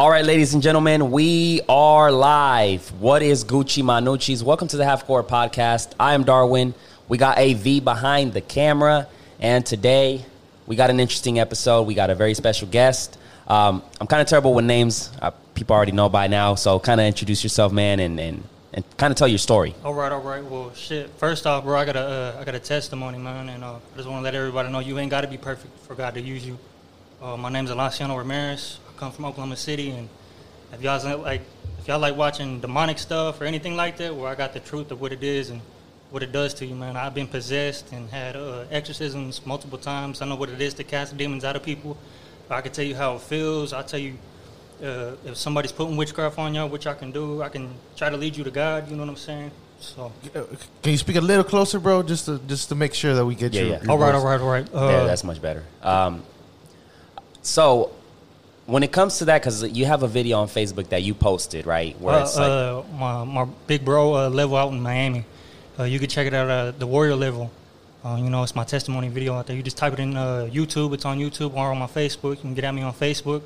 All right, ladies and gentlemen, we are live. What is Gucci Manucci's? Welcome to the Half Court Podcast. I am Darwin. We got AV behind the camera, and today we got an interesting episode. We got a very special guest. Um, I'm kind of terrible with names. Uh, people already know by now, so kind of introduce yourself, man, and and, and kind of tell your story. All right, all right. Well, shit. First off, bro, I got a uh, I got a testimony, man, and uh, I just want to let everybody know you ain't got to be perfect for God to use you. Uh, my is Elaciano Ramirez. I come from Oklahoma City, and if y'all like if y'all like watching demonic stuff or anything like that, where I got the truth of what it is and what it does to you, man. I've been possessed and had uh, exorcisms multiple times. I know what it is to cast demons out of people. I can tell you how it feels. I'll tell you uh, if somebody's putting witchcraft on y'all, which I can do. I can try to lead you to God. You know what I'm saying? So, Can you speak a little closer, bro, just to just to make sure that we get Yeah, your, yeah. All right, all right, all right. Uh, yeah, that's much better. Um, so when it comes to that, because you have a video on Facebook that you posted, right? Where Uh, it's like, uh, my, my big bro uh, level out in Miami. Uh, you can check it out at the Warrior level. Uh, you know, it's my testimony video out there. You just type it in uh, YouTube. It's on YouTube or on my Facebook. You can get at me on Facebook,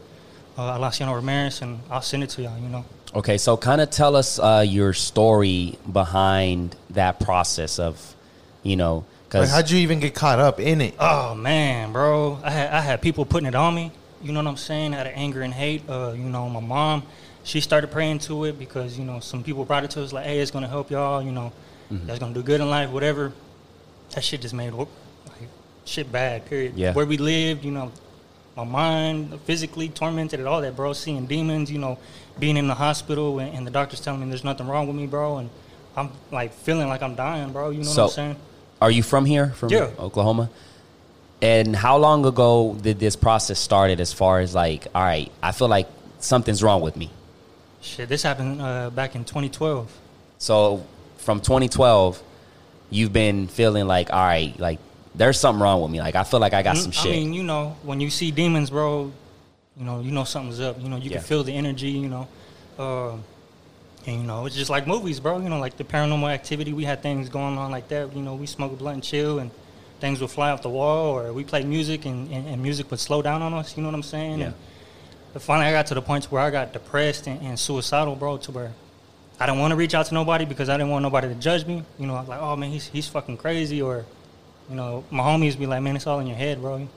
uh, Alaciano Ramirez, and I'll send it to y'all. You know. Okay, so kind of tell us uh, your story behind that process of, you know, Like, because how'd you even get caught up in it? Oh man, bro, I had I had people putting it on me. You know what I'm saying? Out of anger and hate. Uh, you know, my mom, she started praying to it because you know some people brought it to us like, hey, it's gonna help y'all. You know, that's gonna do good in life, whatever. That shit just made like shit bad. Period. Yeah. Where we lived, you know, my mind physically tormented and all that, bro. Seeing demons, you know, being in the hospital and, and the doctors telling me there's nothing wrong with me, bro, and I'm like feeling like I'm dying, bro. You know So- what I'm saying? are you from here, from Yeah. Oklahoma? And how long ago did this process started? As far as like, all right, I feel like something's wrong with me. Shit, this happened uh, back in 2012. So from 2012, you've been feeling like, all right, like there's something wrong with me. Like I feel like I got Mm, some I shit. I mean, you know, when you see demons, bro, you know, you know something's up. You know, you Yeah. can feel the energy. You know, uh, and you know, it's just like movies, bro. You know, like the paranormal activity. We had things going on like that. You know, we smoke blunt and chill, and things would fly off the wall, or we play music, and, and, and music would slow down on us. You know what I'm saying? Yeah. And but finally, I got to the point where I got depressed and, and suicidal, bro, to where I didn't want to reach out to nobody because I didn't want nobody to judge me. You know, like, oh man, he's he's fucking crazy, or you know, my homies be like, man, it's all in your head, bro.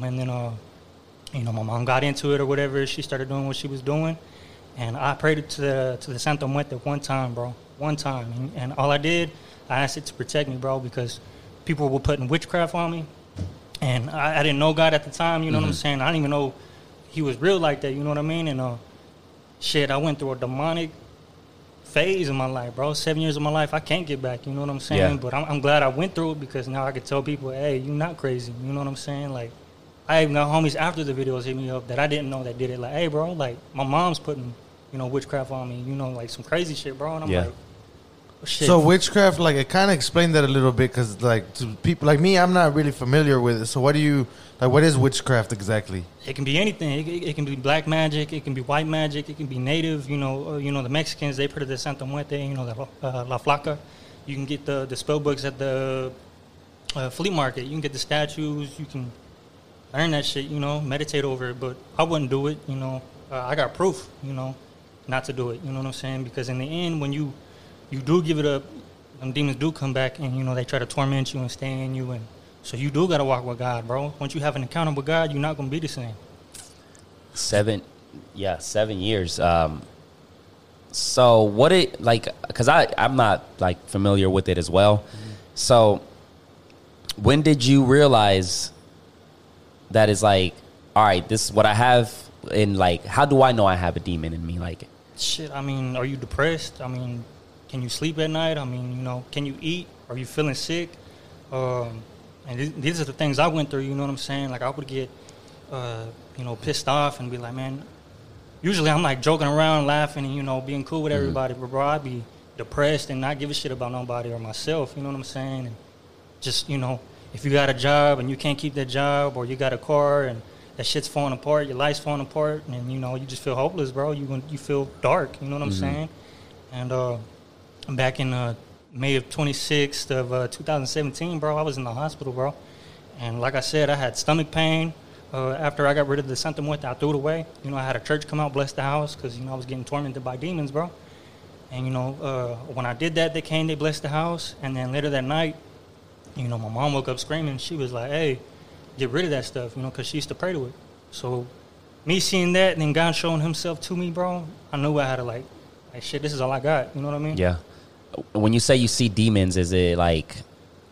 And then, uh, you know, my mom got into it or whatever. She started doing what she was doing, and I prayed to the to the Santo Muerte one time, bro, one time, and, and all I did, I asked it to protect me, bro, because people were putting witchcraft on me, and I, I didn't know God at the time. You know what I'm saying? I didn't even know He was real like that. You know what I mean? And uh, shit, I went through a demonic phase in my life, bro. Seven years of my life, I can't get back. You know what I'm saying? Yeah. But I'm, I'm glad I went through it because now I can tell people, hey, you're not crazy. You know what I'm saying? Like, I even got homies after the videos hit me up that I didn't know that did it. Like, hey, bro, like my mom's putting, you know, witchcraft on me. You know, like some crazy shit, bro. And I'm Yeah. like, shit. So witchcraft, like, it kind of explained that a little bit, because like to people like me, I'm not really familiar with it. So what do you like? What is witchcraft exactly? It can be anything. It, it, it can be black magic. It can be white magic. It can be native. You know, uh, you know the Mexicans they put it at Santa Muerte. You know the uh, La Flaca. You can get the the spell books at the uh, flea market. You can get the statues. You can learn that shit. You know, meditate over it. But I wouldn't do it. You know, uh, I got proof. You know, not to do it. You know what I'm saying? Because in the end, when you you do give it up, them demons do come back and you know they try to torment you and stay in you and. So you do gotta walk with God, bro. Once you have an encounter with God, you're not gonna be the same. seven yeah seven years um so what it like because i i'm not like familiar with it as well so when did you realize that is like all right this is what i have and like how do i know i have a demon in me like Shit, I mean, are you depressed? I mean, can you sleep at night? I mean, you know, can you eat? Are you feeling sick? Um, and th- these are the things I went through. You know what I'm saying? Like I would get, uh, you know, pissed off and be like, man. Usually I'm like joking around, laughing, and you know, being cool with everybody. But bro, I'd be depressed and not give a shit about nobody or myself. You know what I'm saying? And just you know, if you got a job and you can't keep that job, or you got a car and that shit's falling apart, your life's falling apart, and you know you just feel hopeless, bro. You you feel dark. You know what I'm saying? And uh, back in uh, May of 26th of uh, 2017, bro, I was in the hospital, bro. And like I said, I had stomach pain. uh, after I got rid of the Santa Muerte, I threw it away. You know, I had a church come out, bless the house, because, you know, I was getting tormented by demons, bro. And, you know, uh, when I did that, they came, they blessed the house. And then later that night, you know, my mom woke up screaming. She was like, hey, get rid of that stuff, you know, because she used to pray to it. So me seeing that and then God showing himself to me, bro, I knew I had to, like, like, shit, this is all I got. You know what I mean? Yeah. When you say you see demons, is it like,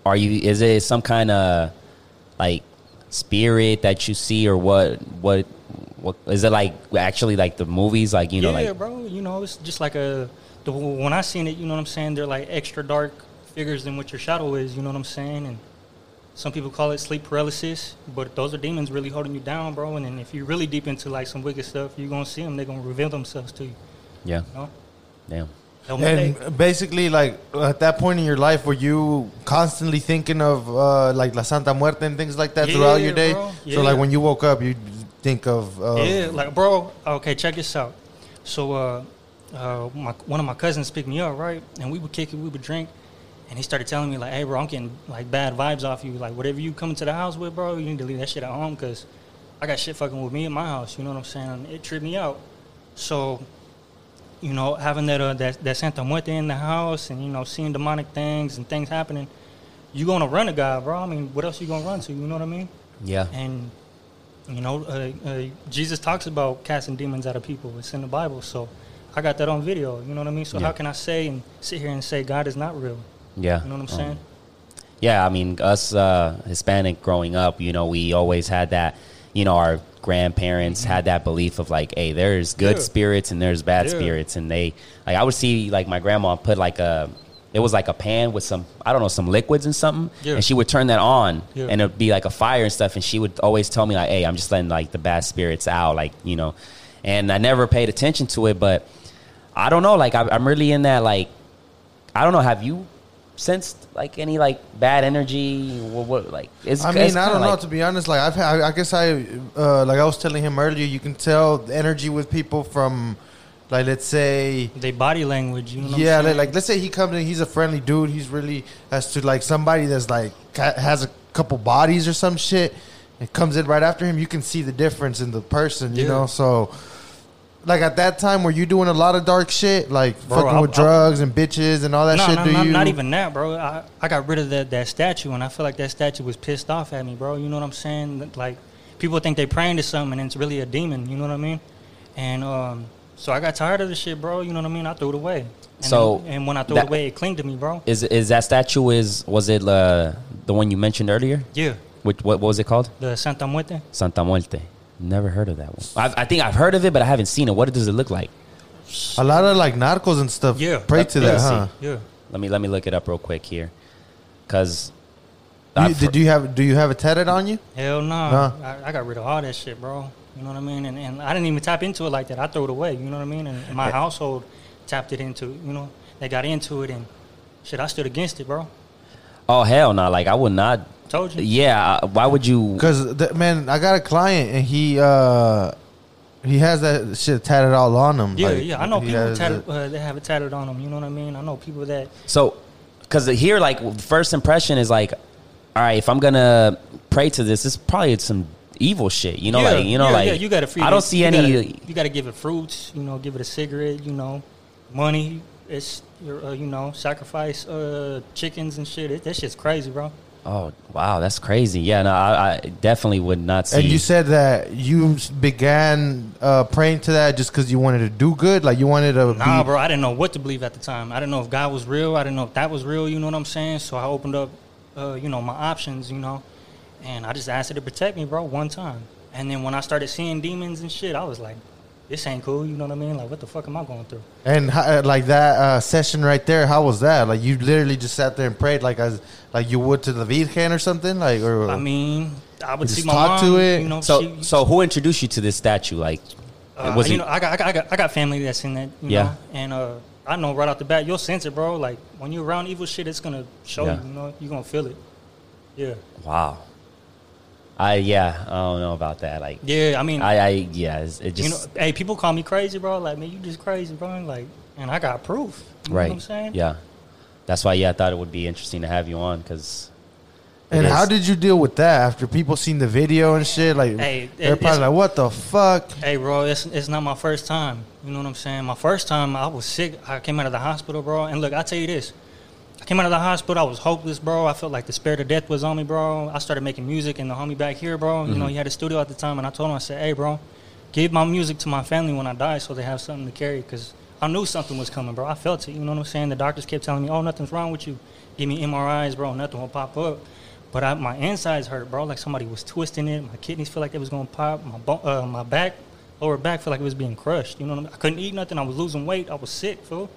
are you? Is it some kind of like spirit that you see, or what? What? What is it like? Actually, like the movies, like you know, yeah, like bro. You know, it's just like a. The, when I seen it, you know what I'm saying. They're like extra dark figures than what your shadow is. You know what I'm saying? And some people call it sleep paralysis, but those are demons really holding you down, bro. And then if you're really deep into like some wicked stuff, you're gonna see them. They're gonna reveal themselves to you. yeah, You know? damn. And basically, like at that point in your life, were you constantly thinking of uh, like La Santa Muerte and things like that throughout your day? bro. So, like when you woke up, you'd think of uh, Yeah, like bro. Okay, check this out. So, uh, uh, my one of my cousins picked me up, right, and we would kick it, we would drink, and he started telling me like, "Hey, bro, I'm getting like bad vibes off you. Like, whatever you come into the house with, bro, you need to leave that shit at home because I got shit fucking with me in my house. You know what I'm saying? And it tripped me out. So, you know, having that uh, that that Santa Muerte in the house, and you know, seeing demonic things and things happening, you're gonna run a guy, bro. I mean, what else you gonna run to? You know what I mean? Yeah, And you know, uh, uh, Jesus talks about casting demons out of people. It's in the Bible, so I got that on video. You know what I mean? So Yeah. how can I say and sit here and say God is not real? yeah. You know what I'm Um, saying? Yeah, I mean, us uh, Hispanic growing up, you know, we always had that. You know, our grandparents had that belief of like, hey, there's good Yeah. spirits and there's bad Yeah. spirits, and they like I would see like my grandma put like a. It was like a pan with some, I don't know, some liquids and something, Yeah. and she would turn that on, and it'd be like a fire and stuff, and she would always tell me like, "Hey, I'm just letting like the bad spirits out," like you know, and I never paid attention to it, but I don't know, like I, I'm really in that like I don't know. Have you sensed like any like bad energy? What, what like? It's, I mean, it's I don't know. To be honest, like I've, had, I guess I, uh, like I was telling him earlier, you can tell the energy with people from, like let's say, They body language. You know what yeah, I'm like, like let's say he comes in, he's a friendly dude. He's really as to like somebody that's like has a couple bodies or some shit. It comes in right after him. You can see the difference in the person, you Yeah. know. So, like at that time, were you doing a lot of dark shit, like Bro, fucking I- with I- drugs and bitches and all that no, shit? no, do no, you? not even that, bro. I, I got rid of that, that statue, and I feel like that statue was pissed off at me, bro. You know what I'm saying? Like, people think they praying to something, and it's really a demon. You know what I mean? And um, so I got tired of the shit, bro. You know what I mean? I threw it away. And So, then- and when I threw that- it away, it clinged to me, bro. Is is that statue? Is was it uh, the one you mentioned earlier? Yeah, Which what, what was it called? the Santa Muerte. Santa Muerte. Never heard of that one. I've, I think I've heard of it, but I haven't seen it. What does it look like? a lot of like narcos and stuff. Yeah. pray to that, huh? Yeah. Let me let me look it up real quick here, because You, did you have? Do you have it tatted on you? Hell no. Huh. I, I got rid of all that shit, bro. You know what I mean? And, and I didn't even tap into it like that. I threw it away. You know what I mean? And, and my household tapped it into, you know, they got into it and shit, I stood against it, bro. Oh hell no! Like I would not. Told you. Yeah. uh, Why would you? Because man, I got a client and he uh he has that shit tatted all on him. Yeah, Like, yeah. I know people has tatted, uh, they have it tatted on them. You know what I mean? I know people that, So, because here, like, first impression is like, all right, if I'm gonna pray to this, it's probably some evil shit. You know, yeah, like, you know, yeah, like, yeah, you got to feed I don't see you any. Gotta, you got to give it fruits. You know, give it a cigarette. You know, money. It's your, uh, you know, sacrifice uh, chickens and shit. It, that shit's crazy, bro. Oh wow, that's crazy. Yeah, no, I, I definitely would not see. And you said that you began uh, praying to that just because you wanted to do good, like you wanted to. Nah, be, bro, I didn't know what to believe at the time. I didn't know if God was real. I didn't know if that was real. You know what I'm saying? So I opened up, uh, you know, my options. You know, and I just asked it to protect me, bro, one time. And then when I started seeing demons and shit, I was like, this ain't cool. You know what I mean? Like, what the fuck am I going through? And how, uh, like that uh, session right there, how was that? Like you literally just sat there and prayed, like as like you would to the Virgen or something, like or I mean, I would You see just my talk mom. to it? You know, so, she, so who introduced you to this statue? Like, uh, was you it? know, I got, I got, I got, I got family that's in that. You Yeah. Know? And uh, I know right off the bat, you'll sense it, bro. Like when you're around evil shit, it's gonna show Yeah. you. You know, you're gonna feel it. Yeah. wow. I yeah, I don't know about that. Like, Yeah. I mean, I, I yeah, it's- it just you know, hey, people call me crazy, bro. Like, man, you just crazy, bro. Like, and I got proof. You right. Know what I'm saying? Yeah, that's why. Yeah, I thought it would be interesting to have you on because And It how is. did you deal with that after people seen the video and shit? Like Hey, they're it- probably like, "What the fuck?" Hey, bro, it's it's not my first time. You know what I'm saying? My first time, I was sick. I came out of the hospital, bro. And look, I tell you this. Came out of the hospital. I was hopeless, bro. I felt like the spirit of death was on me, bro. I started making music, and the homie back here, bro. You know, he had a studio at the time, and I told him, I said, "Hey, bro, give my music to my family when I die, so they have something to carry." Because I knew something was coming, bro. I felt it. You know what I'm saying? The doctors kept telling me, "Oh, nothing's wrong with you. Give me MRIs, bro. Nothing will pop up." But I, my insides hurt, bro. Like somebody was twisting it. My kidneys feel like it was gonna pop. My bo- uh, my back, lower back, feel like it was being crushed. You know what I mean? I couldn't eat nothing. I was losing weight. I was sick, fool.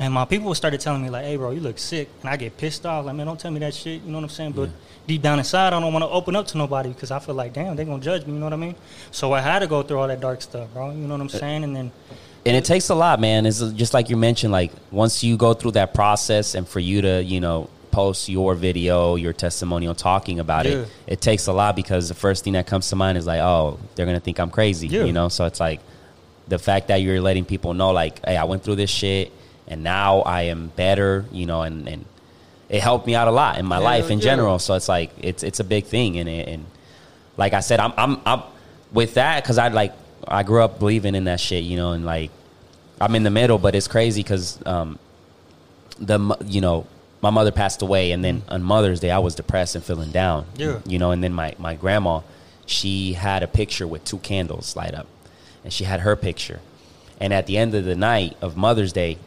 And my people started telling me like, "Hey, bro, you look sick." And I get pissed off. Like, man, don't tell me that shit. You know what I'm saying? But deep down inside, I don't want to open up to nobody because I feel like, damn, they gonna judge me. You know what I mean? So I had to go through all that dark stuff, bro. You know what I'm uh, saying? And then and it takes a lot, man. It's uh, just like you mentioned. Like once you go through that process, and for you to, you know, post your video, your testimonial, talking about Yeah. it, it takes a lot because the first thing that comes to mind is like, oh, they're gonna think I'm crazy, Yeah. you know. So it's like the fact that you're letting people know, like, hey, I went through this shit, and now I am better, you know, and and it helped me out a lot in my Hell life in yeah. general. So it's like it's it's a big thing, and it, and like I said, I'm I'm I'm with that because I like I grew up believing in that shit, you know, and like I'm in the middle, but it's crazy because um, the you know my mother passed away, and then on Mother's Day I was depressed and feeling down, Yeah. you know, and then my my grandma she had a picture with two candles light up, and she had her picture, and at the end of the night of Mother's Day,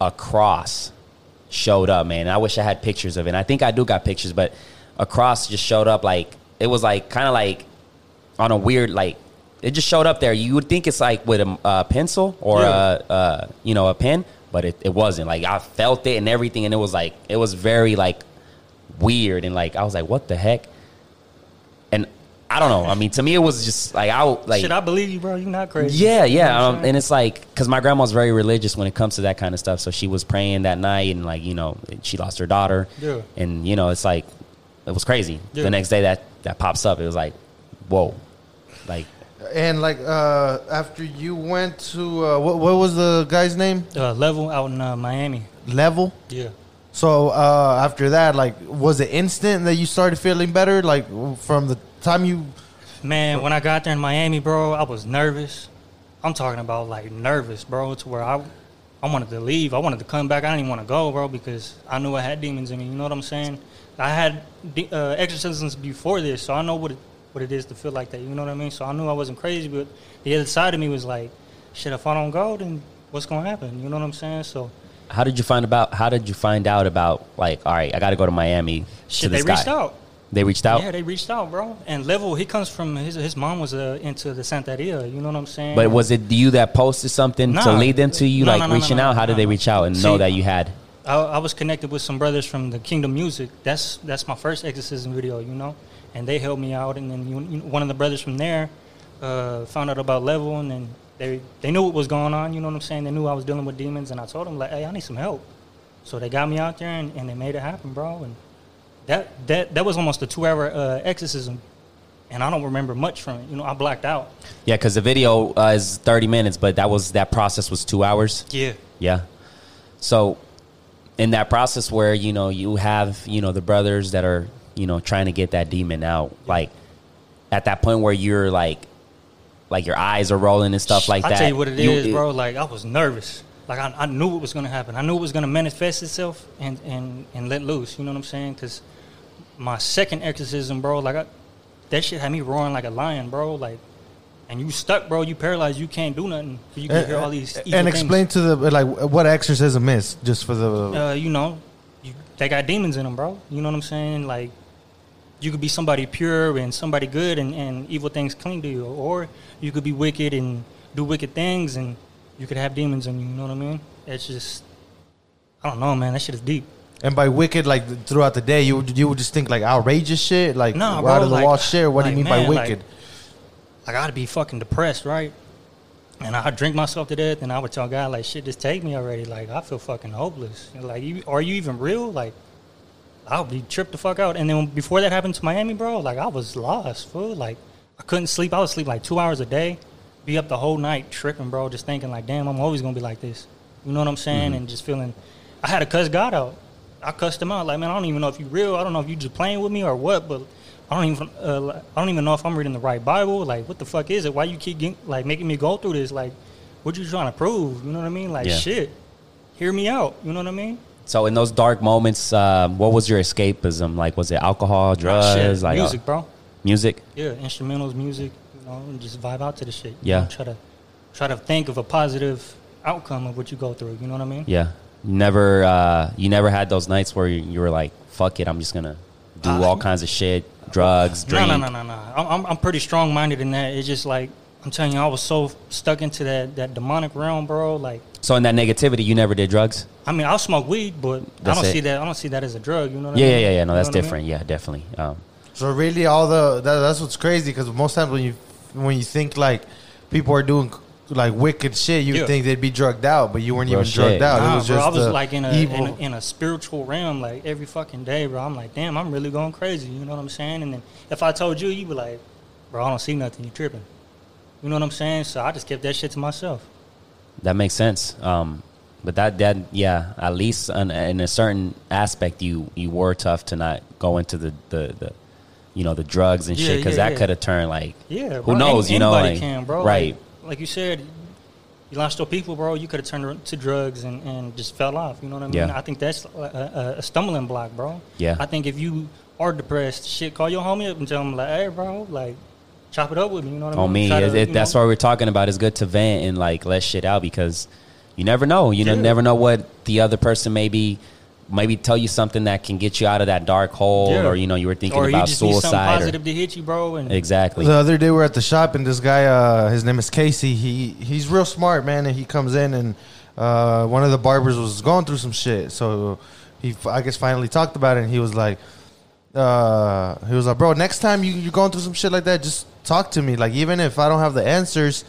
a cross showed up, man. I wish I had pictures of it. And I think I do got pictures, but a cross just showed up like it was like kind of like on a weird like it just showed up there. You would think it's like with a uh, pencil or Yeah. a, uh, you know a pen, but it, it wasn't. Like I felt it and everything, and it was like it was very like weird and like I was like, what the heck? And I don't know. I mean, to me, it was just like I like shit, I believe you, bro. You're not crazy. yeah, You know yeah, um, and it's like because my grandma's very religious when it comes to that kind of stuff. So she was praying that night, and like you know, she lost her daughter, Yeah. and you know, it's like it was crazy. Yeah. The next day that that pops up, it was like, whoa, like And like uh, after you went to uh, what, what was the guy's name? uh, level out in uh, Miami. Level. Yeah. So uh, after that, like, was it instant that you started feeling better? Like from the time you, Man, when I got there in Miami, bro, I was nervous. I'm talking about like nervous, bro, to where I, I wanted to leave. I wanted to come back. I didn't even want to go, bro, because I knew I had demons in me. You know what I'm saying? I had de- uh, exorcisms before this, so I know what it, what it is to feel like that. You know what I mean? So I knew I wasn't crazy, but the other side of me was like, shit. If I don't go, then what's gonna happen? You know what I'm saying? So how did you find about? How did you find out about like? All right, I got to go to Miami. to shit, this they reached guy. out. They reached out, Yeah, they reached out, bro. And level, he comes from his his mom was uh, into the Santeria. You know what I'm saying? but was it you that posted something to lead them to you, No, like no, no, reaching out? How did they reach out and See, know that you had? I, I was connected with some brothers from the Kingdom Music. That's that's my first exorcism video, you know, and they helped me out. And then you, you, one of the brothers from there uh, found out about Level, and then they they knew what was going on. You know what I'm saying? They knew I was dealing with demons, and I told them like, hey, I need some help. So they got me out there, and, and they made it happen, bro. And that that that was almost a two hour uh, exorcism, and I don't remember much from it. You know, I blacked out. Yeah, because the video uh, is thirty minutes, but that was that process was two hours. Yeah. Yeah. So, in that process where you know you have you know the brothers that are you know trying to get that demon out, like at that point where you're like, like your eyes are rolling and stuff like I that. tell you what it is, you- bro. Like I was nervous. Like I, I knew what was gonna happen. I knew it was gonna manifest itself and and and let loose. You know what I'm saying? Because my second exorcism, bro, like I, that shit had me roaring like a lion, bro. Like, and you stuck, bro. You paralyzed. You can't do nothing. You can hear all these evil and things. explain to the like what exorcism is, just for the. uh, you know, you, they got demons in them, bro. You know what I'm saying? Like, you could be somebody pure and somebody good, and, and evil things cling to you, or you could be wicked and do wicked things, and you could have demons in you. You know what I mean? It's just, I don't know, man. That shit is deep. And by wicked, like throughout the day, you would you would just think like outrageous shit, like Nah, out bro, of the like- wall shit. What do you like, mean by man, like- wicked? I gotta be fucking depressed, right? And I drink myself to death, and I would tell God like, "Shit, just take me already." Like I feel fucking hopeless. And, Like, you, are you even real? Like, I would be tripped the fuck out. And then before that happened to Miami, bro, like I was lost, fool. Like I couldn't sleep. I would sleep like two hours a day, be up the whole night tripping, bro, just thinking like, "Damn, I'm always gonna be like this." You know what I'm saying? Mm-hmm. And just feeling, I had to cuss God out. I cussed him out. Like, man, I don't even know if you real. I don't know if you just playing with me or what. But I don't even uh, I don't even know if I'm reading the right Bible. Like, what the fuck is it? Why you keep getting, like making me go through this? Like, what you trying to prove? You know what I mean? Like, Yeah. shit. Hear me out. You know what I mean? So in those dark moments, um, what was your escapism? Like, was it alcohol, drugs, Shit. like uh, music, bro. music? Yeah, instrumentals, music. You know, and just vibe out to the shit. You Yeah. know, try to try to think of a positive outcome of what you go through. You know what I mean? Yeah. You never, uh, you never had those nights where you, you were like, "Fuck it, I'm just gonna do Uh, all kinds of shit, drugs, No, drink." no, no, no, no. I'm, I'm, I'm pretty strong minded in that. It's just like I'm telling you, I was so stuck into that that demonic realm, bro. Like, So in that negativity, you never did drugs. I mean, I'll smoke weed, but That's I don't it. see that. I don't see that as a drug. You know what Yeah, I mean? yeah, yeah. No, You that's know what I mean? different. Yeah, definitely. Um, So really, all the that, that's what's crazy because most times when you when you think like people are doing like wicked shit, you would Yeah. think they'd be drugged out, but you weren't Real even drugged out. Nah, it was bro, just I was the like in a, evil. in a in a spiritual realm, like every fucking day, bro. I'm like, damn, I'm really going crazy. You know what I'm saying? And then if I told you, you'd be like, bro, I don't see nothing. You tripping? You know what I'm saying? So I just kept that shit to myself. that makes sense. Um, but that, that, yeah, at least in, in a certain aspect, you you were tough to not go into the the, the you know the drugs and Yeah, shit because yeah, that yeah. could have turned like Yeah, who bro. knows? Any- you know, anybody like, can, bro. right? Like, like you said, you lost your people, bro. You could have turned to drugs and, and just fell off. You know what I mean? Yeah. I think that's a, a, stumbling block, bro. Yeah. I think if you are depressed, shit, call your homie up and tell him like, hey, bro, like, chop it up with me. You know what I mean? on me. Try to, It- it- that's know? what we're talking about. It's good to vent and like let shit out because you never know. You know, never know what the other person maybe maybe tell you something that can get you out of that dark hole, Yeah. or you know, you were thinking or you about just need something suicide. Or, positive to hit you, bro. And exactly. The other day we are at the shop and this guy, uh, his name is Casey. He he's real smart, man. And he comes in and uh, one of the barbers was going through some shit. So he, I guess, finally talked about it. And he was like, uh, he was like, bro, next time you, you're going through some shit like that, just talk to me. Like even if I don't have the answers,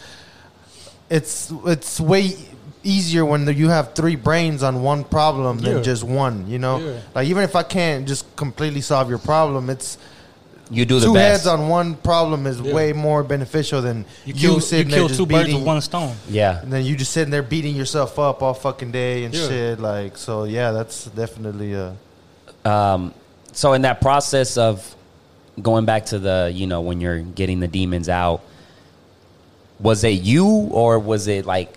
it's it's way easier when you have three brains on one problem than Yeah. just one. You know, Yeah. like even if I can't just completely solve your problem, it's you do the two best. heads on one problem is Yeah. way more beneficial than you you, kill, you sitting there kill just two birds beating. with one stone. yeah. and then you just sitting there beating yourself up all fucking day and Yeah. shit. Like so, yeah, that's definitely a. Um, so in that process of going back to the, you know, when you're getting the demons out, was it you or was it like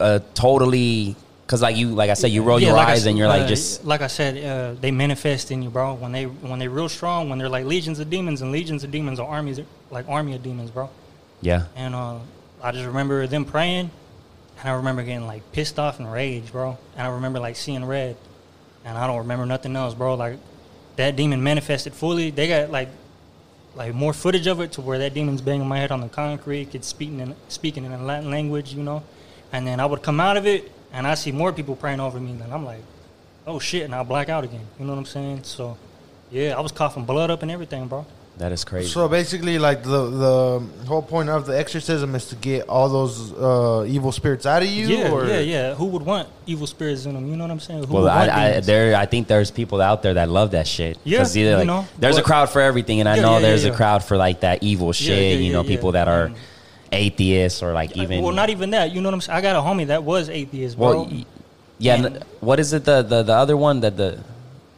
uh, totally? Because like you, like I said, you roll Yeah, your like eyes s- and you're uh, like just like I said, uh, they manifest in you, bro. When they when they real strong, when they're like legions of demons, and legions of demons are armies, like army of demons, bro. yeah, And uh, I just remember them praying, and I remember getting like pissed off and rage, bro. And I remember like seeing red, and I don't remember nothing else, bro. Like that demon manifested fully. They got like like more footage of it to where that demon's banging my head on the concrete, it's speaking in speaking in a Latin language, you know. And then I would come out of it, and I see more people praying over me, and I'm like, oh shit, and I black out again. You know what I'm saying? So, yeah, I was coughing blood up and everything, bro. that is crazy. so basically like the the whole point of the exorcism is to get all those uh, evil spirits out of you. yeah, or? yeah, yeah. Who would want evil spirits in them? You know what I'm saying? Who well, I, I, there, I think there's people out there that love that shit. Yeah, 'Cause either, you know, there's a crowd for everything, and I Yeah, know yeah, there's yeah, a crowd for like that evil shit. yeah, you know, yeah, people yeah. that are And- atheists or like even well, not even that. You know what I'm saying? I got a homie that was atheist, bro. Well, yeah. And- what is it? The, the the other one that the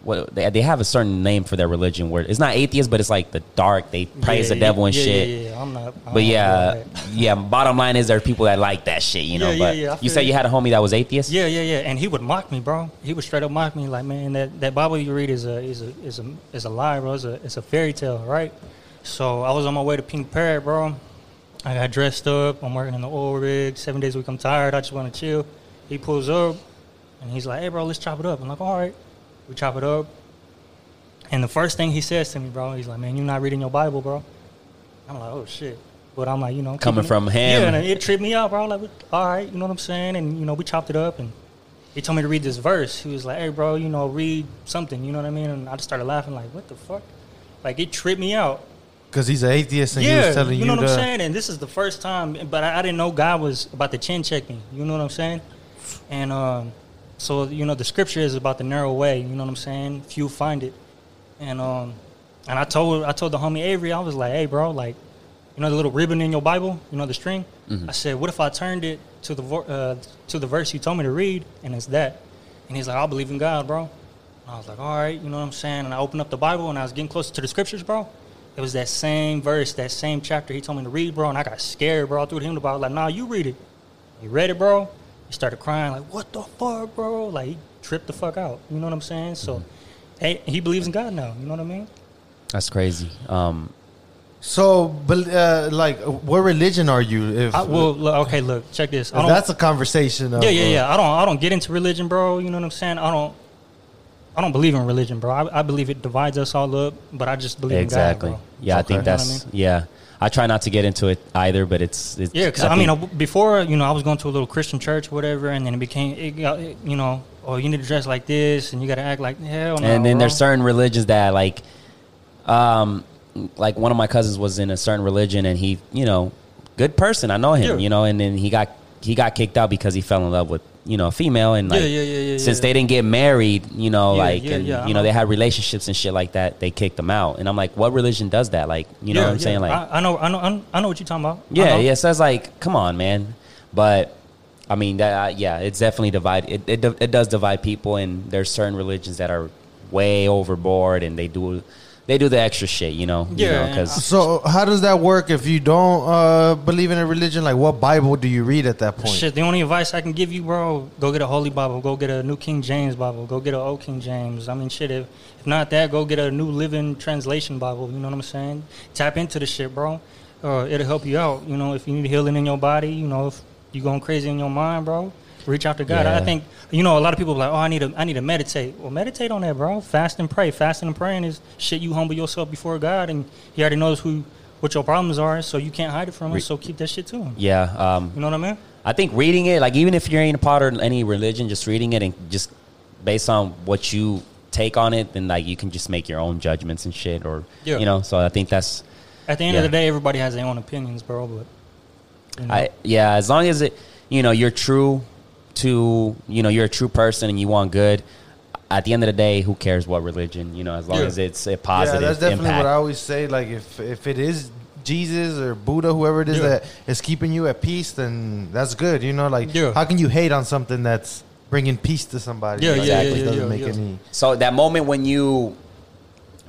what they, they have a certain name for their religion where it's not atheist, but it's like the dark. They praise Yeah, the devil and yeah, shit. Yeah, yeah, yeah. I'm not. I But yeah, know about that. yeah. Bottom line is there are people that like that shit, you know. But you said you. you had a homie that was atheist. Yeah, yeah, yeah. And he would mock me, bro. He would straight up mock me, like, man, that, that Bible you read is a is a is a is a lie, bro. It's a it's a fairy tale, right? So I was on my way to Pink Parrot, bro. I got dressed up. I'm working in the oil rig. Seven days a week. I'm tired. I just want to chill. He pulls up, and he's like, "Hey, bro, let's chop it up." I'm like, "All right." We chop it up. And the first thing he says to me, bro, he's like, "Man, you're not reading your Bible, bro." I'm like, "Oh shit." But I'm like, you know, Coming keeping it- from him. Yeah, and it tripped me out, bro. Like, all right, you know what I'm saying? And you know, we chopped it up, and he told me to read this verse. He was like, "Hey, bro, you know, read something." You know what I mean? And I just started laughing, like, "What the fuck?" Like it tripped me out. Because he's an atheist and he yeah, was telling you you, know what to, I'm saying. And this is the first time, but I, I didn't know God was about to chin check me. You know what I'm saying? And um, so you know, the scripture is about the narrow way. You know what I'm saying? Few find it. And um, and I told I told the homie Avery, I was like, "Hey, bro, like." You know the little ribbon in your Bible, you know the string. I said, "What if I turned it to the vo- uh, to the verse you told me to read, and it's that?" And he's like, "I believe in God, bro." And I was like, all right, you know what I'm saying? And I opened up the Bible and I was getting closer to the scriptures, bro. It was that same verse, that same chapter he told me to read, bro. And I got scared, bro. I threw to him the Bible, like, nah, you read it. He read it, bro. He started crying, like, what the fuck, bro? Like, he tripped the fuck out. You know what I'm saying? So, hey, he believes in God now. You know what I mean? That's crazy. Um, So, bel- uh, like, what religion are you? If, I, well, look, okay, look, check this. if I don't, that's a conversation. Of, yeah, yeah, uh, yeah. I don't, I don't get into religion, bro. You know what I'm saying? I don't, I don't believe in religion, bro. I, I believe it divides us all up, but I just believe exactly. in God, bro. Yeah, I Okay. think You know I that's mean? yeah. I try not to get into it either, but it's, it's Yeah, because I, mean, think- uh, before you know, I was going to a little Christian church, or whatever, and then it became, it got, it, you know, oh, you need to dress like this, and you got to act like hell. No, and then bro. there's certain religions that like um like one of my cousins was in a certain religion and he you know good person i know him Yeah. you know and then he got he got kicked out because he fell in love with you know a female and like Yeah, yeah, yeah, since they didn't get married you know like and, you know know. they had relationships and shit like that they kicked them out and i'm like what religion does that like you know what i'm saying like I, I know, I know, I know- what you're talking about. Yeah, yeah. So it's like, come on, man. But I mean, that uh, yeah, it's definitely divide. It, it it does divide people, and there's certain religions that are way overboard, and they do they do the extra shit, you know. Yeah, you and because So, how does that work if you don't uh, believe in a religion? Like, what Bible do you read at that point? Shit, the only advice I can give you, bro, go get a Holy Bible, go get a New King James Bible, go get a Old King James. I mean, shit, if, if not that, go get a New Living Translation Bible. You know what I'm saying? Tap into the shit, bro. Uh, it'll help you out. You know, if you need healing in your body, you know, if you going crazy in your mind, bro, reach out to God. I think, you know, a lot of people are like, oh, I need to, I need to meditate. Well, meditate on that, bro. Fast and pray. Fasting and praying is shit. You humble yourself before God, and He already knows who, what your problems are, so you can't hide it from Him. So keep that shit to Him. yeah, um, You know what I mean? I think reading it, like even if you're ain't a part of any religion, just reading it and just based on what you take on it, then like you can just make your own judgments and shit, or Yeah. you know. So I think that's At the end Yeah. of the day, everybody has their own opinions, bro. But you know, I yeah, as long as it you know you're true to you know you're a true person and you want good. At the end of the day, who cares what religion? You know, as long Yeah. as it's a positive yeah, that's definitely impact. what I always say. Like, if if it is Jesus or Buddha, whoever it is Yeah. that is keeping you at peace, then that's good. You know, like, Yeah. how can you hate on something that's bringing peace to somebody? Yeah, Like, yeah, yeah, yeah, doesn't yeah, make yeah. any. so that moment when you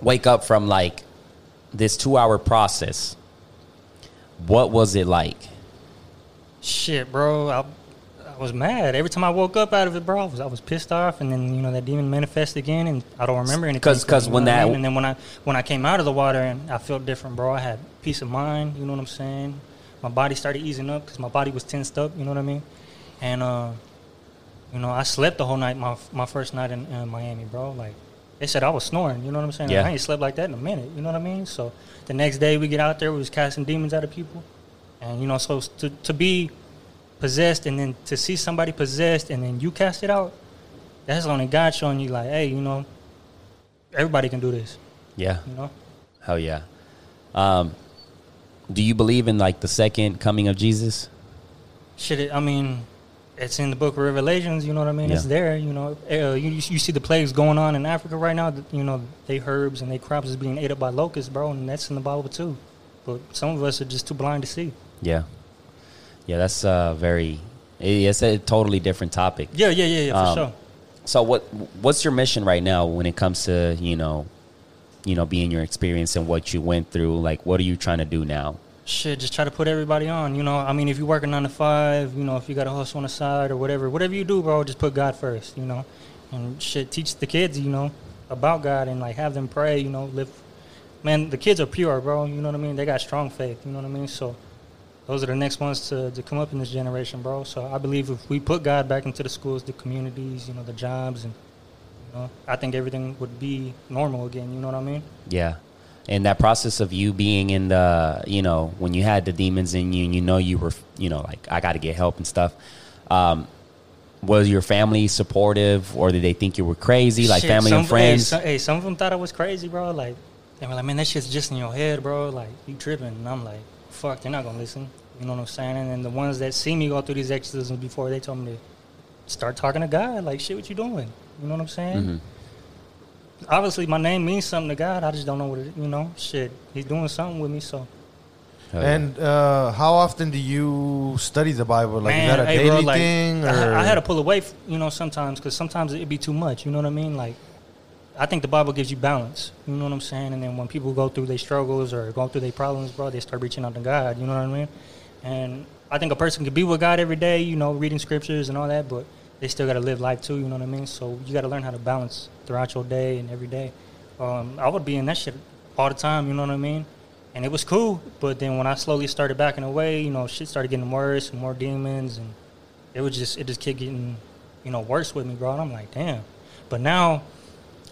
wake up from like this two hour process, what was it like? shit, bro. I, I was mad every time I woke up out of it, bro. I was, I was pissed off, and then you know that demon manifested again, and I don't remember anything. 'cause you know when I that- mean? and then when I when I came out of the water and I felt different, bro. I had peace of mind. You know what I'm saying? My body started easing up because my body was tensed up. You know what I mean? And uh, you know, I slept the whole night. My my first night in, in Miami, bro. Like they said, I was snoring. You know what I'm saying? Yeah. I ain't slept like that in a minute. You know what I mean? So the next day we get out there, we was casting demons out of people, and you know, so to to be possessed and then to see somebody possessed and then you cast it out, that's only God showing you like, hey, you know, everybody can do this. Yeah, You know? hell yeah. Um, do you believe in like the second coming of Jesus? Shit, it, I mean, it's in the book of Revelations. You know what I mean? It's there. You know, uh, you you see the plagues going on in Africa right now. You know, they herbs and they crops is being ate up by locusts, bro, and that's in the Bible too. But some of us are just too blind to see. Yeah, yeah. That's uh, very. It's a totally different topic. Yeah, yeah, yeah, yeah, for Um, sure. So what what's your mission right now when it comes to you know, you know, being your experience and what you went through? Like, what are you trying to do now? Shit, just try to put everybody on. You know, I mean, if you work a nine to five, you know, if you got a hustle on the side or whatever, whatever you do, bro, just put God first. You know, and shit, teach the kids, you know, about God and like have them pray. You know, live. Man, the kids are pure, bro. You know what I mean? They got strong faith. You know what I mean? So those are the next ones to, to come up in this generation, bro. So I believe if we put God back into the schools, the communities, you know, the jobs, and you know, I think everything would be normal again. You know what I mean? Yeah. And that process of you being in the, you know, when you had the demons in you and you know you were, you know, like, I got to get help and stuff. Um, was your family supportive or did they think you were crazy, like Shit, family some, and friends? Hey some, hey, some of them thought I was crazy, bro. Like, they were like, man, that shit's just in your head, bro. Like, you tripping. And I'm like, fuck, they're not going to listen. You know what I'm saying? And then the ones that see me go through these exorcisms before, they told me to start talking to God. Like, shit, what you doing? You know what I'm saying? Mhm. Obviously, my name means something to God. I just don't know what it, you know, shit. He's doing something with me, so. Hell yeah. And uh, how often do you study the Bible? Like, Man, is that a hey, daily bro, like, thing? Or? I, I had to pull away, f- you know, sometimes because sometimes it'd be too much. You know what I mean? Like, I think the Bible gives you balance. You know what I'm saying? And then when people go through their struggles or go through their problems, bro, they start reaching out to God. You know what I mean? And I think a person can be with God every day, you know, reading scriptures and all that, but they still got to live life too. You know what I mean? So you got to learn how to balance throughout your day and every day. Um, I would be in that shit all the time. You know what I mean? And it was cool, but then when I slowly started backing away, you know, shit started getting worse and more demons, and it was just it just kept getting, you know, worse with me, bro. And I'm like, damn. But now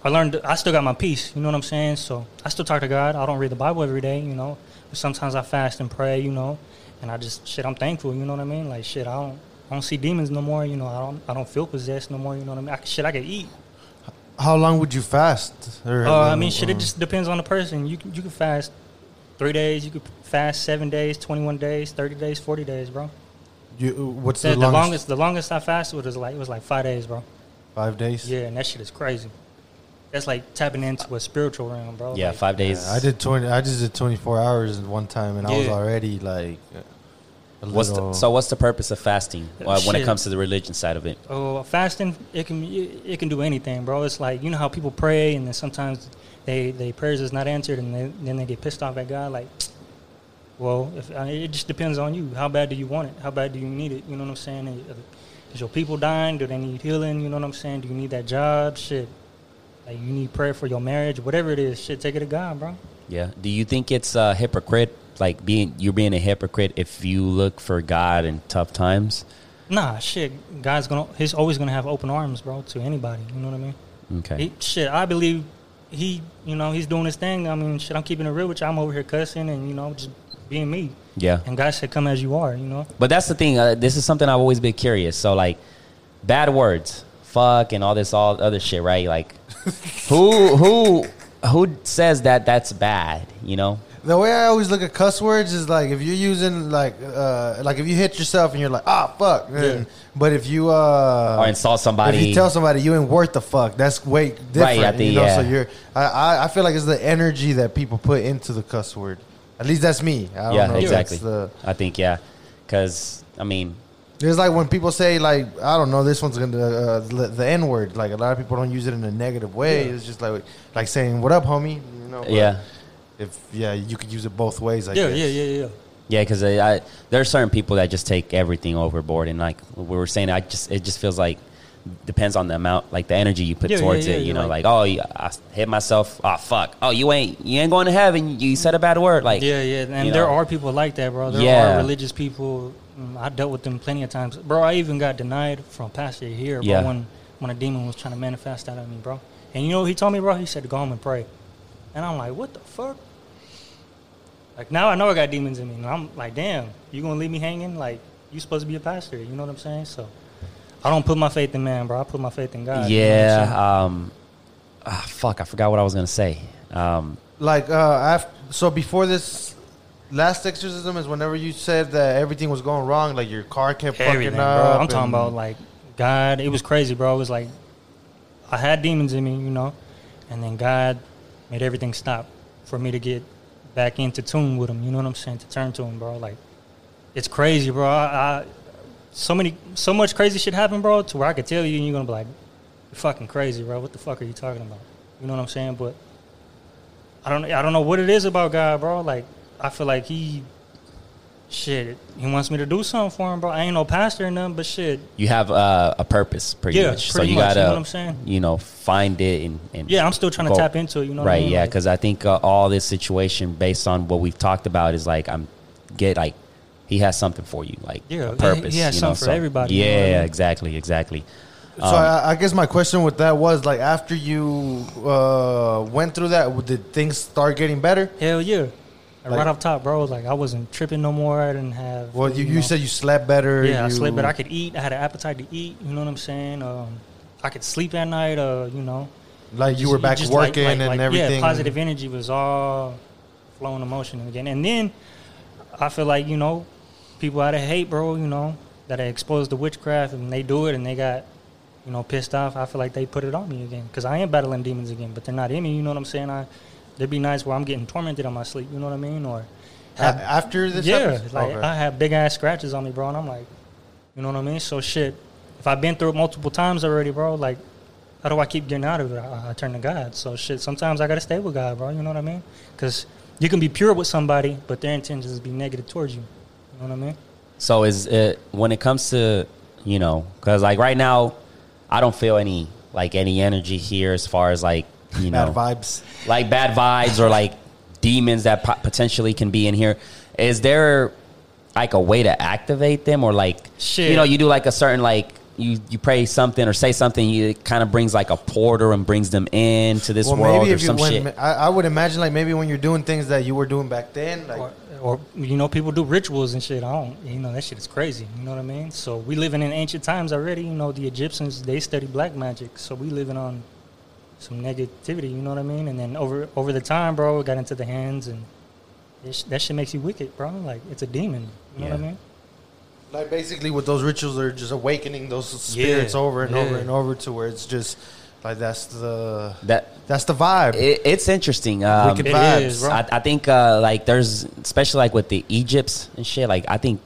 I learned I still got my peace. You know what I'm saying? So I still talk to God. I don't read the Bible every day. You know, but sometimes I fast and pray. You know, and I just shit. I'm thankful. You know what I mean? Like shit. I don't I don't see demons no more. You know, I don't I don't feel possessed no more. You know what I mean? I, shit, I can eat. How long would you fast? Or, Uh, I uh, mean, shit. It uh. just depends on the person. You can, you can fast three days. You could fast seven days, twenty one days, thirty days, forty days, bro. You, uh, what's The, the, the longest? longest the longest I fasted was like it was like five days, bro. Five days. Yeah, and that shit is crazy. That's like tapping into a spiritual realm, bro. Yeah, Like, five days. Yeah, I did twenty. I just did twenty four hours in one time, and I was already like. A What's the, so what's the purpose of fasting uh, when it comes to the religion side of it? Oh, fasting it can it, it can do anything, bro. It's like you know how people pray and then sometimes they they prayers is not answered and they, then they get pissed off at God. Like, well, if I mean, it just depends on you. How bad do you want it? How bad do you need it? You know what I'm saying? Is- Is your people dying? Do they need healing? You know what I'm saying? Do you need that job? Shit, like you need prayer for your marriage, whatever it is. Shit, take it to God, bro. Yeah. Do you think it's a hypocrite, like being you're being a hypocrite if you look for God in tough times? Nah, shit. God's gonna he's always gonna have open arms, bro, to anybody. You know what I mean? Okay. He, shit, I believe he, you know, he's doing his thing. I mean, shit, I'm keeping it real with you. I'm over here cussing and you know just being me. Yeah. And God said, "Come as you are." You know. But that's the thing. Uh, this is something I've always been curious. So like, bad words, fuck, and all this all other shit, right? Like, who who who says that that's bad? You know? The way I always look at cuss words is like if you're using like uh like if you hit yourself and you're like ah fuck, and- but if you uh Or insult somebody. if you tell somebody you ain't worth the fuck, that's way different. Right, think, you know, yeah. so you're I, I I feel like it's the energy that people put into the cuss word. At least that's me. I don't yeah, know exactly. The, I think yeah, because I mean, It's like when people say like I don't know this one's gonna uh, the, the N word. Like a lot of people don't use it in a negative way. Yeah. It's just like like saying what up, homie. You know. but yeah, If yeah, you could use it both ways. I Yeah, guess. yeah, yeah, yeah. yeah, because I, I there are certain people that just take everything overboard, and like we were saying, I just it just feels like depends on the amount, like the energy you put Yeah, yeah, towards yeah, it. You you're know, like- like, oh, you- I hit myself. Oh fuck. Oh, you ain't you ain't going to heaven. You said a bad word. Like Yeah, yeah, and there know. are people like that, bro. There Yeah. are religious people. Mm, I dealt with them plenty of times, bro. I even got denied from a pastor here, bro, Yeah. when when a demon was trying to manifest out of me, bro. And you know what he told me, bro? He said to go home and pray. And I'm like, what the fuck? Like now I know I got demons in me, and I'm like, damn, you gonna leave me hanging? Like you supposed to be a pastor? You know what I'm saying? So I don't put my faith in man, bro. I put my faith in God. you know what I'm saying? yeah. Um, ah, fuck. I forgot what I was gonna say. Um, Like uh, after, so before this last exorcism is whenever you said that everything was going wrong, like your car kept Everything, fucking bro. up. I'm talking and- about like God. It was crazy, bro. It was like I had demons in me, you know, and then God made everything stop for me to get back into tune with Him. You know what I'm saying? To turn to Him, bro. Like it's crazy, bro. I, I so many, so much crazy shit happened, bro. To where I could tell you, and you're gonna be like, "You're fucking crazy, bro. What the fuck are you talking about?" You know what I'm saying? But I don't, I don't know what it is about God, bro. Like I feel like He. Shit, he wants me to do something for him, bro. I ain't no pastor or nothing, but shit, you have uh, a purpose, pretty Yeah, much. so pretty you much, gotta, you know what I'm saying? you know, find it and, and Yeah, I'm still trying to tap into it. You know, what I right? mean? Yeah, Like, because I think uh, all this situation, based on what we've talked about, is like I'm get like he has something for you, like Yeah, a purpose. he has you know, something for everybody, you Yeah, know I mean? exactly, exactly. So I, I guess my question with that was like after you uh, went through that, did things start getting better? hell yeah, Like, right off top, bro. Like I wasn't tripping no more. I didn't have. Well, you, you know- said you slept better. yeah, I slept, but I could eat. I had an appetite to eat. You know what I'm saying? Um, I could sleep at night. Uh, you know, like you Just- were back just like- working like- and like, everything. Yeah, positive energy was all flowing emotion again. And then I feel like you know, people out of hate, bro. You know, that are exposed to witchcraft and they do it and they got you know pissed off. I feel like they put it on me again because I am battling demons again, but they're not in me. You know what I'm saying? I there'd be nights where I'm getting tormented on my sleep. You know what I mean? Or A- after this, yeah, episode? like Okay. I have big ass scratches on me, bro, and I'm like, you know what I mean? So shit, if I've been through it multiple times already, bro, like how do I keep getting out of it? I, I turn to God. So shit, sometimes I gotta stay with God, bro. You know what I mean? Because you can be pure with somebody, but their intentions is be negative towards you. You know what I mean? So is it when it comes to you know because like right now, I don't feel any like any energy here as far as like you know Bad vibes. like bad vibes or like demons that po- potentially can be in here. Is there like a way to activate them or like Shit. you know you do like a certain like you you pray something or say something you it kind of brings like a porter and brings them into this Well, world maybe or if you some when, shit. I, I would imagine like maybe when you're doing things that you were doing back then, like Or, or you know, people do rituals and shit. I don't, you know, that shit is crazy. You know what I mean? So we living in ancient times already. You know, the Egyptians they study black magic, so we living on some negativity. You know what I mean? And then over over the time, bro, it got into the hands, and it sh- that shit makes you wicked, bro. Like it's a demon. You know what I mean? like basically with those rituals are just awakening those spirits Yeah, over and over and over to where it's just like that's the that that's the vibe. it, it's interesting. Um, Wicked It vibes. is, bro. I, I think uh, like there's especially like with the Egypts and shit. Like I think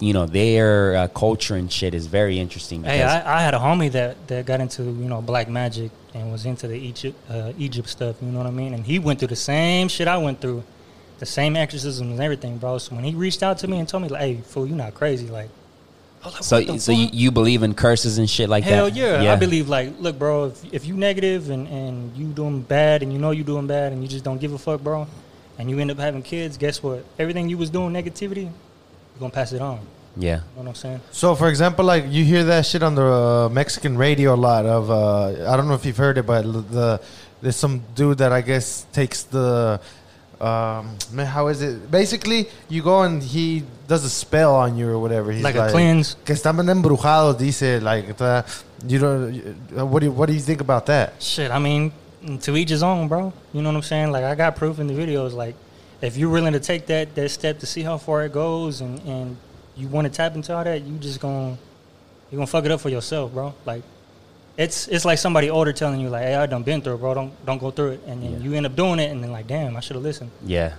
you know their uh, culture and shit is very interesting. Hey, I, I had a homie that, that got into you know black magic and was into the Egypt uh, Egypt stuff. You know what I mean? And he went through the same shit I went through, the same exorcisms and everything, bro. So when he reached out to me and told me like, "Hey, fool, you not crazy?" Like, like, so so you, fuck?" you believe in curses and shit like that? Hell that? yeah. I believe like, look, bro, if, if you negative and, and you doing bad and you know you doing bad and you just don't give a fuck, bro, and you end up having kids, guess what? Everything you was doing negativity, you're gonna pass it on. Yeah. You know what I'm saying? So, for example, like you hear that shit on the uh, Mexican radio a lot. Of uh, I don't know if you've heard it, but the there's some dude that I guess takes the um, man, how is it? Basically, you go and he does a spell on you or whatever. He's Like a cleanse. Que estaban embrujados, dice like the, you don't. uh, What do you, what do you think about that? Shit, I mean, to each his own, bro. You know what I'm saying? Like I got proof in the videos. Like if you're willing to take that that step to see how far it goes, and and you want to tap into all that, you just gonna you gonna fuck it up for yourself, bro. Like it's it's like somebody older telling you like, hey, I done been through it, bro. Don't don't go through it, and then Yeah. you end up doing it, and then like, damn, I should have listened. Yeah.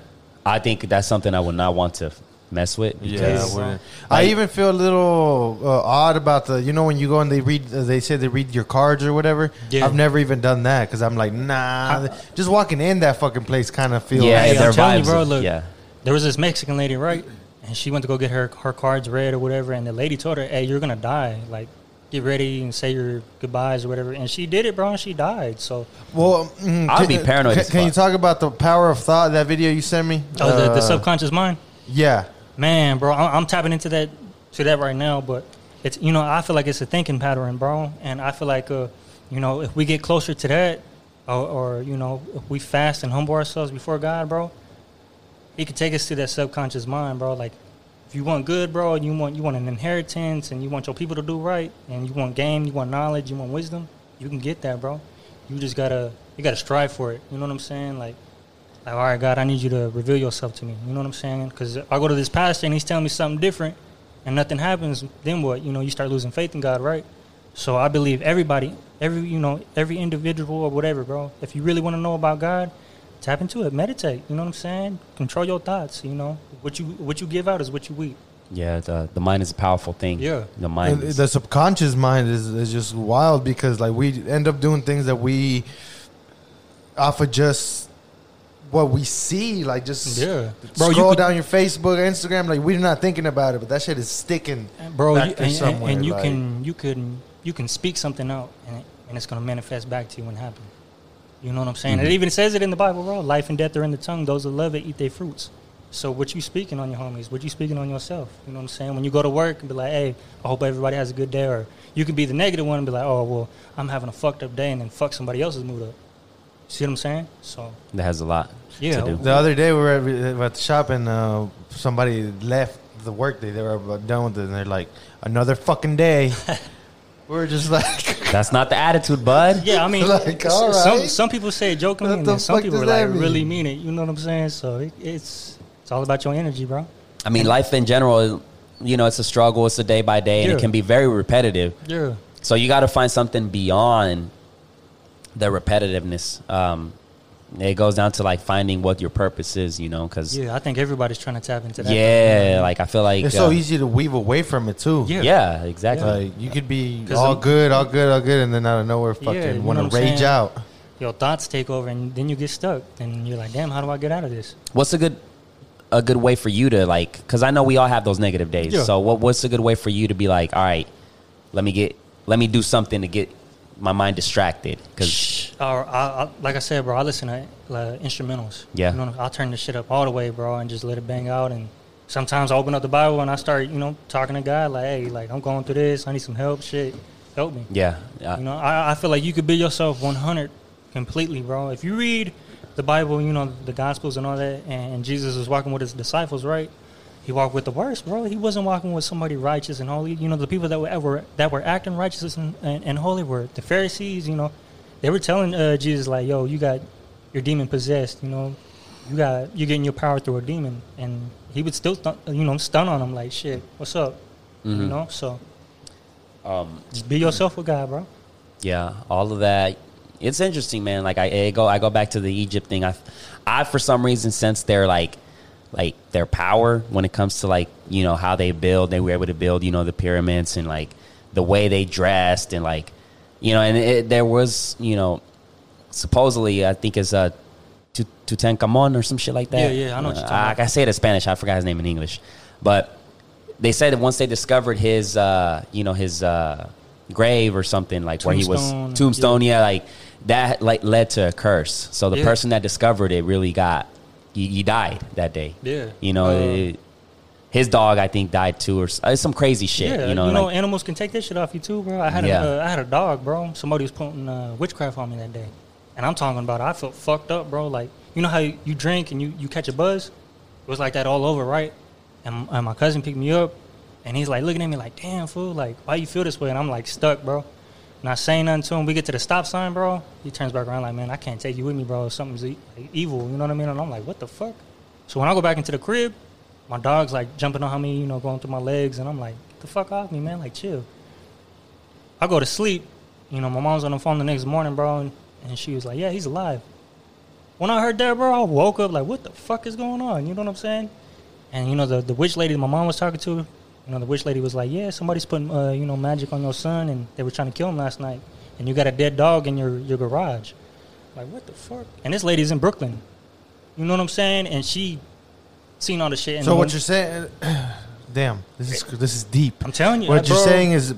I think that's something I would not want to mess with. because- I. Like- I even feel a little uh, odd about the. You know, when you go and they read, uh, they say they read your cards or whatever. Yeah. I've never even done that because I'm like, nah. just walking in that fucking place kind of feels. Yeah, Hey, their I'm telling you, bro, look. yeah. There was this Mexican lady, right? And she went to go get her her cards read or whatever, and the lady told her, "Hey, you're gonna die. Like, get ready and say your goodbyes or whatever." And she did it, bro, and she died. So, Well, mm, I would can- be paranoid Can, can you talk about the power of thought? That video you sent me. oh, the, Uh, the subconscious mind, Yeah. man, bro, I'm, I'm tapping into that to that right now. But it's you know, I feel like it's a thinking pattern, bro, and I feel like uh, you know, if we get closer to that, or, or you know, if we fast and humble ourselves before God, bro, He could take us to that subconscious mind, bro. Like, if you want good, bro, and you want you want an inheritance, and you want your people to do right, and you want game, you want knowledge, you want wisdom, you can get that, bro. You just gotta you gotta strive for it. You know what I'm saying? Like, like all right, God, I need you to reveal yourself to me. You know what I'm saying? Because I go to this pastor and he's telling me something different, and nothing happens. Then what? You know, you start losing faith in God, right? So I believe everybody, every you know, every individual or whatever, bro. If you really want to know about God, tap into it, meditate. You know what I'm saying? Control your thoughts. You know what you what you give out is what you eat. Yeah, the, the mind is a powerful thing. Yeah. The mind. And is- the subconscious mind is, is just wild because like we end up doing things that we off of just what we see, like just Yeah. Bro, you scroll could- down your Facebook, Instagram, like we're not thinking about it, but that shit is sticking, bro. back You, there and, and- somewhere. and you like- can you can you can speak something out, and it, and it's gonna manifest back to you when it happens. You know what I'm saying? Mhm. It even says it in the Bible, bro. Life and death are in the tongue. Those that love it eat their fruits. So what you speaking on your homies? What you speaking on yourself? You know what I'm saying? When you go to work and be like, "Hey, I hope everybody has a good day," or you can be the negative one and be like, "Oh, well, I'm having a fucked up day," and then fuck somebody else's mood up. See what I'm saying? So that has a lot Yeah. to do. The other day we were at, at the shop and uh, somebody left the workday. They were done with it, and they're like, "Another fucking day." we are just like, That's not the attitude, bud. Yeah, I mean, Like, s- all some some people say it jokingly, and then some people does like mean? really mean it. You know what I'm saying? So it, it's it's all about your energy, bro. I mean, life in general, you know, it's a struggle. It's a day by day, and Yeah. it can be very repetitive. Yeah. So you got to find something beyond the repetitiveness. Um, it goes down to like finding what your purpose is, you know, because yeah, Yeah, I think everybody's trying to tap into that. Yeah, like I feel like It's so uh, easy to weave away from it too. Yeah. Yeah, exactly. Like you could be all I'm- good, all good, all good, and then out of nowhere, you fucking know want to rage saying? out. Your thoughts take over, and then you get stuck, and you're like, "Damn, how do I get out of this?" What's a good a good way for you to like? Because I know we all have those negative days. Yeah. So what what's a good way for you to be like, all right, let me get let me do something to get my mind distracted? Because Or I, I, like I said, bro, I listen to uh, instrumentals. Yeah. you know, I'll turn the shit up all the way, bro, and just let it bang out. And sometimes I open up the Bible and I start, you know, talking to God like, "Hey, like I'm going through this. I need some help. Shit, help me." yeah, You know, I, I feel like you could be yourself 100 completely, bro. If you read the Bible, you know, the Gospels and all that, and Jesus was walking with his disciples, right? He walked with the worst, bro. He wasn't walking with somebody righteous and holy. You know, the people that were ever that were acting righteous and, and, and holy were the Pharisees. You know, they were telling uh, Jesus like, "Yo, you got you're demon possessed. You know, you got you're getting your power through a demon." And he would still, stun, you know, stun on him like, "Shit, what's up?" You know, so um, just be yourself with God, bro. yeah, all of that. It's interesting, man. Like I, I go, I go back to the Egypt thing. I, I for some reason sense their like, like their power when it comes to like you know how they build. They were able to build, you know, the pyramids and like the way they dressed and like, you know, and it, there was, you know, supposedly I think it's uh, Tu- Tutankhamun or some shit like that. Yeah, yeah, I know what you're Uh, talking I, about. I say it in Spanish. I forgot his name in English, but they said that once they discovered his, uh, you know, his uh, grave or something like where he was tombstone, yeah. like that, like led to a curse. So the Yeah. person that discovered it really got, he, he died that day. Yeah. you know, Uh, it- his dog I think died too, or s- uh, some crazy shit. Yeah, you know, like, animals can take that shit off you too, bro. I had Yeah. a, uh, I had a dog, bro. Somebody was putting uh, witchcraft on me that day, and I'm talking about I felt fucked up, bro. Like you know how you, you drink and you, you catch a buzz, it was like that all over, right? And, and my cousin picked me up, and he's like looking at me like, "Damn fool, like why you feel this way?" And I'm like stuck, bro. Not saying nothing to him. We get to the stop sign, bro. He turns back around like, "Man, I can't take you with me, bro. Something's e- like, evil." You know what I mean? And I'm like, "What the fuck?" So when I go back into the crib, my dog's like jumping on me, you know, going through my legs, and I'm like, "Get the fuck off me, man! Like, chill." I go to sleep. You know, my mom's on the phone the next morning, bro, and, and she was like, "Yeah, he's alive." When I heard that, bro, I woke up like, "What the fuck is going on?" You know what I'm saying? And you know, the the witch lady my mom was talking to, you know, the witch lady was like, "Yeah, somebody's putting uh, you know magic on your son, and they were trying to kill him last night, and you got a dead dog in your your garage." Like, what the fuck? And this lady's in Brooklyn. You know what I'm saying? And she seen all the shit. And So when- what you're saying? Damn, this is this is deep. I'm telling you, What you're saying is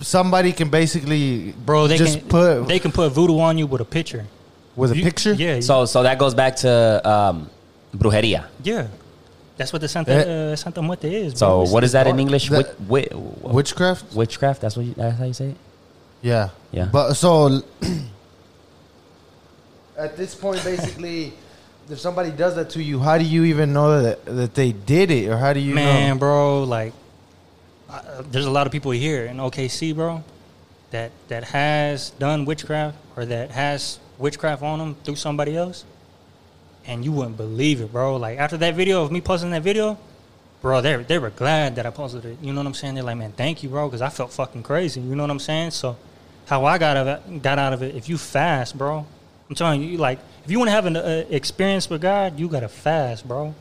somebody can basically, bro, they just can put they can put voodoo on you with a picture. with a You- picture. Yeah. so so that goes back to um, brujeria. yeah. That's what the Santa Eh. uh, Santa Muerte is. So bro. It's- what is it's that in. English? That- Wit, wit, Witchcraft. witchcraft. That's what you, that's how you say it. Yeah. Yeah. But so at this point, basically, if somebody does that to you, how do you even know that that they did it, or how do you Man, know? bro, like, I, uh, there's a lot of people here in OKC, bro, that that has done witchcraft or that has witchcraft on them through somebody else, and you wouldn't believe it, bro. Like after that video of me posting that video, bro, they they were glad that I posted it. You know what I'm saying? They're like, man, thank you, bro, because I felt fucking crazy. You know what I'm saying? So, how I got of it, got out of it, if you fast, bro, I'm telling you, like, if you want to have an uh, experience with God, you gotta fast, bro.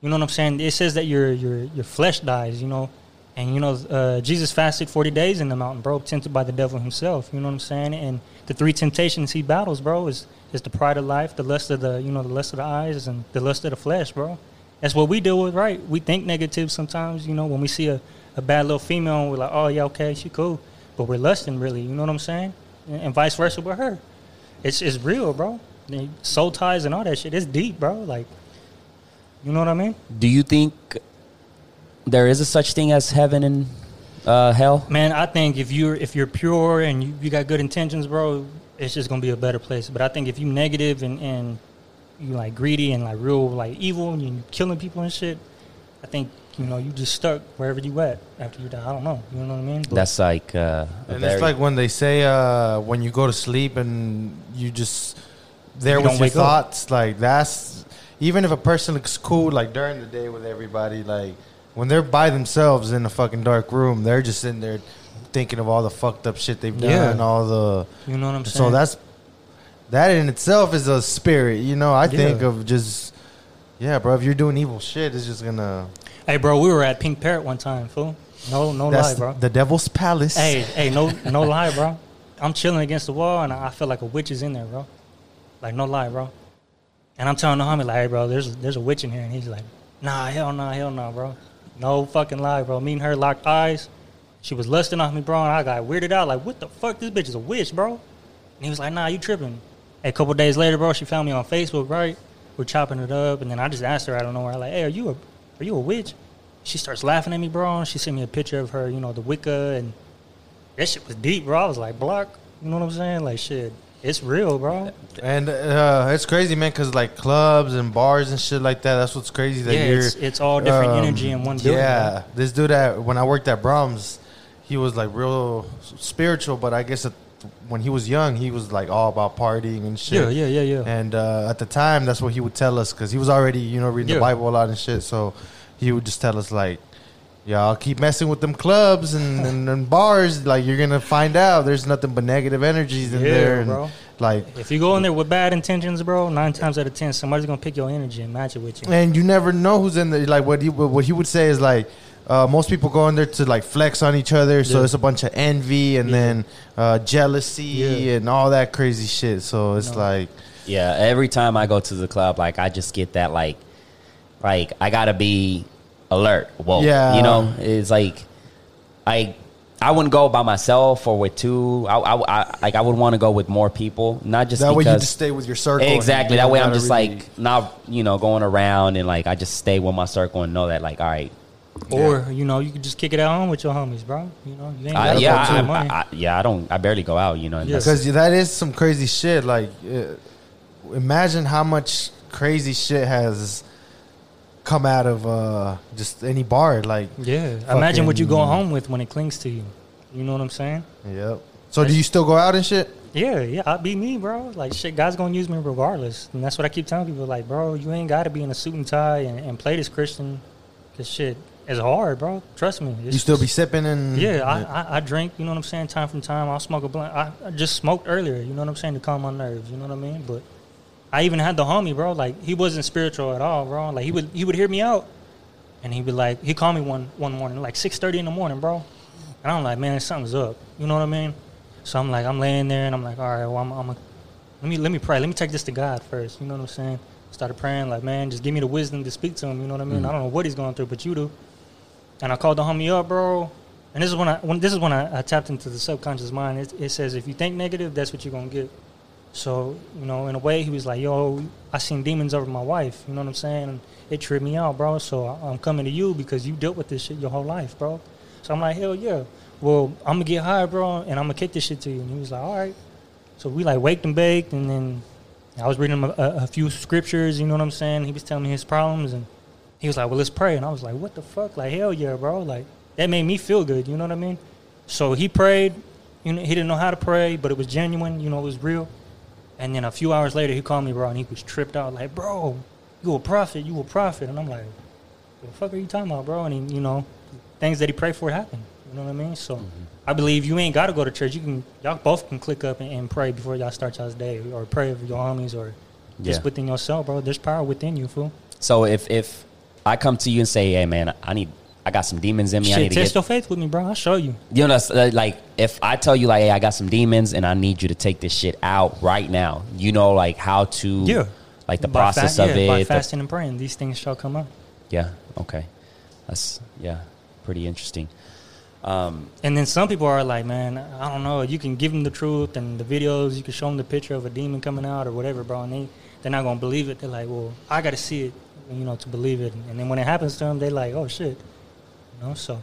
You know what I'm saying? It says that your your your flesh dies, you know, and you know uh, Jesus fasted 40 days in the mountain, bro, tempted by the devil himself. You know what I'm saying? And the three temptations he battles, bro, is is the pride of life, the lust of the you know the lust of the eyes, and the lust of the flesh, bro. That's what we deal with, right? We think negative sometimes, you know, when we see a, a bad little female, and we're like, oh yeah, okay, she cool, but we're lusting really. You know what I'm saying? And, and vice versa with her. It's it's real, bro. The Soul ties and all that shit. It's deep, bro. Like, you know what I mean? Do you think there is a such thing as heaven and uh, hell? Man, I think if you're if you're pure and you, you got good intentions, bro, it's just gonna be a better place. But I think if you negative and and you like greedy and like real like evil and you killing people and shit, I think you know you just stuck wherever you at after you die. I don't know. You know what I mean? But That's like uh, And it's like when they say uh, when you go to sleep and you just there You with your wake up. thoughts. Like that's even if a person looks cool like during the day with everybody, like when they're by themselves in a fucking dark room, they're just sitting there thinking of all the fucked up shit they've Yeah. done, all the you know what I'm saying? so that's that in itself is a spirit. You know, I think of just yeah, bro. If you're doing evil shit, it's just gonna. Hey, bro, we were at Pink Parrot one time, fool. No, no That's lie, bro. the devil's palace. Hey, hey, no, no lie, bro. I'm chilling against the wall, and I feel like a witch is in there, bro. Like no lie, bro. And I'm telling the homie, like, hey, bro, there's there's a witch in here, and he's like, nah, hell no, hell no, bro. No fucking lie, bro. Me and her locked eyes. She was lusting off me, bro, and I got weirded out. Like, what the fuck? This bitch is a witch, bro. And he was like, nah, you tripping. A couple days later, bro, she found me on Facebook, right? We're chopping it up, and then I just asked her, I don't know where, like, hey, are you a are you a witch? She starts laughing at me, bro. And she sent me a picture of her, you know, the Wicca, and that shit was deep, bro. I was like, block. You know what I'm saying? Like, shit, it's real, bro. And uh, it's crazy, man, because like clubs and bars and shit like that. That's what's crazy. That Yeah, you're, it's, it's all different um, energy in one building. Yeah, this dude at when I worked at Braum's, he was like real spiritual, but I guess when he was young, he was like all about partying and shit. yeah, yeah, yeah, yeah. And uh, at the time, that's what he would tell us because he was already, you know, reading Yeah. the Bible a lot and shit. So he would just tell us like, "Y'all keep messing with them clubs and, and, and bars. Like you're gonna find out there's nothing but negative energies in Yeah, there." And bro. like, If you go in there with bad intentions, bro, nine times out of ten, somebody's gonna pick your energy and match it with you. and you never know who's in there. Like what he what he would say is like. Uh, most people go in there to like flex on each other, so Yeah. it's a bunch of envy and Yeah. then uh, jealousy Yeah. and all that crazy shit. So it's No. like, Yeah, every time I go to the club, like I just get that like, like I gotta be alert. Whoa, Yeah. you know, it's like, I, I wouldn't go by myself or with two. I, I, I like I would want to go with more people, not just that way because you just stay with your circle. exactly. That way I'm just really- like not you know going around and like I just stay with my circle and know that like all right, Or you know, you could just kick it at home with your homies, bro. You know, you ain't I, gotta yeah, I. I, I, yeah. I don't. I barely go out. You know, and Yeah. because that is some crazy shit. Like, uh, imagine how much crazy shit has come out of uh, just any bar. Like, yeah, imagine what you go fucking- home with when it clings to you. You know what I'm saying? yep. So, do you still go out and shit? Yeah, yeah, I'll be me, bro. Like shit, God's gonna use me regardless, and that's what I keep telling people. Like, bro, you ain't got to be in a suit and tie and, and play this Christian, cause shit is hard, bro. Trust me. You still be sipping and Yeah, I, I, I drink. You know what I'm saying. Time from time, I'll smoke a blunt. I, I just smoked earlier. You know what I'm saying to calm my nerves. You know what I mean. But I even had the homie, bro. Like he wasn't spiritual at all, bro. Like he would he would hear me out, and he would be like he called me one one morning, like six thirty in the morning, bro. And I'm like, man, something's up. You know what I mean? So I'm like, I'm laying there, and I'm like, all right, well, I'm, I'm a, let me let me pray. Let me take this to God first. You know what I'm saying? Started praying, like, man, just give me the wisdom to speak to him. You know what I mean? Mm-hmm. I don't know what he's going through, but you do. And I called the homie up, bro. And this is when I when this is when I, I tapped into the subconscious mind. It, it says if you think negative, that's what you're gonna get. So you know, in a way, he was like, "Yo, I seen demons over my wife." You know what I'm saying? And it tripped me out, bro. So I'm coming to you because you dealt with this shit your whole life, bro. So I'm like, "Hell yeah!" Well, I'm gonna get high, bro, and I'm gonna kick this shit to you. And he was like, "All right." So we like waked and baked, and then I was reading him a, a, a few scriptures. You know what I'm saying? He was telling me his problems, and he was like, "Well, let's pray." And I was like, "What the fuck? Like, hell yeah, bro!" Like that made me feel good. You know what I mean? So he prayed. You know, he didn't know how to pray, but it was genuine. You know, it was real. And then a few hours later, he called me, bro, and he was tripped out, like, "Bro, you a prophet? You a prophet?" And I'm like, "What the fuck are you talking about, bro?" And he, you know, things that he prayed for happened. You know what I mean? So mm-hmm. I believe you ain't got to go to church. You can, y'all both can click up and, and pray before y'all start y'all's day, or pray with your homies, or just within yourself, bro. There's power within you, fool. So if if I come to you and say, "Hey, man, I need, I got some demons in me. I Shit, need to test get," your faith with me, bro. I'll show you. you know, that's, uh, like if I tell you, like, "Hey, I got some demons and I need you to take this shit out right now," you know, like how to, Yeah. like the By process fa- of yeah, By it. the- fasting and praying, these things shall come up. yeah. Okay. That's yeah, pretty interesting. Um, And then some people are like, man, I don't know. You can give them the truth and the videos. You can show them the picture of a demon coming out or whatever, bro. And they they're not gonna believe it. They're like, well, I got to see it, you know, to believe it. And then when it happens to them, they're like, oh shit, you know. So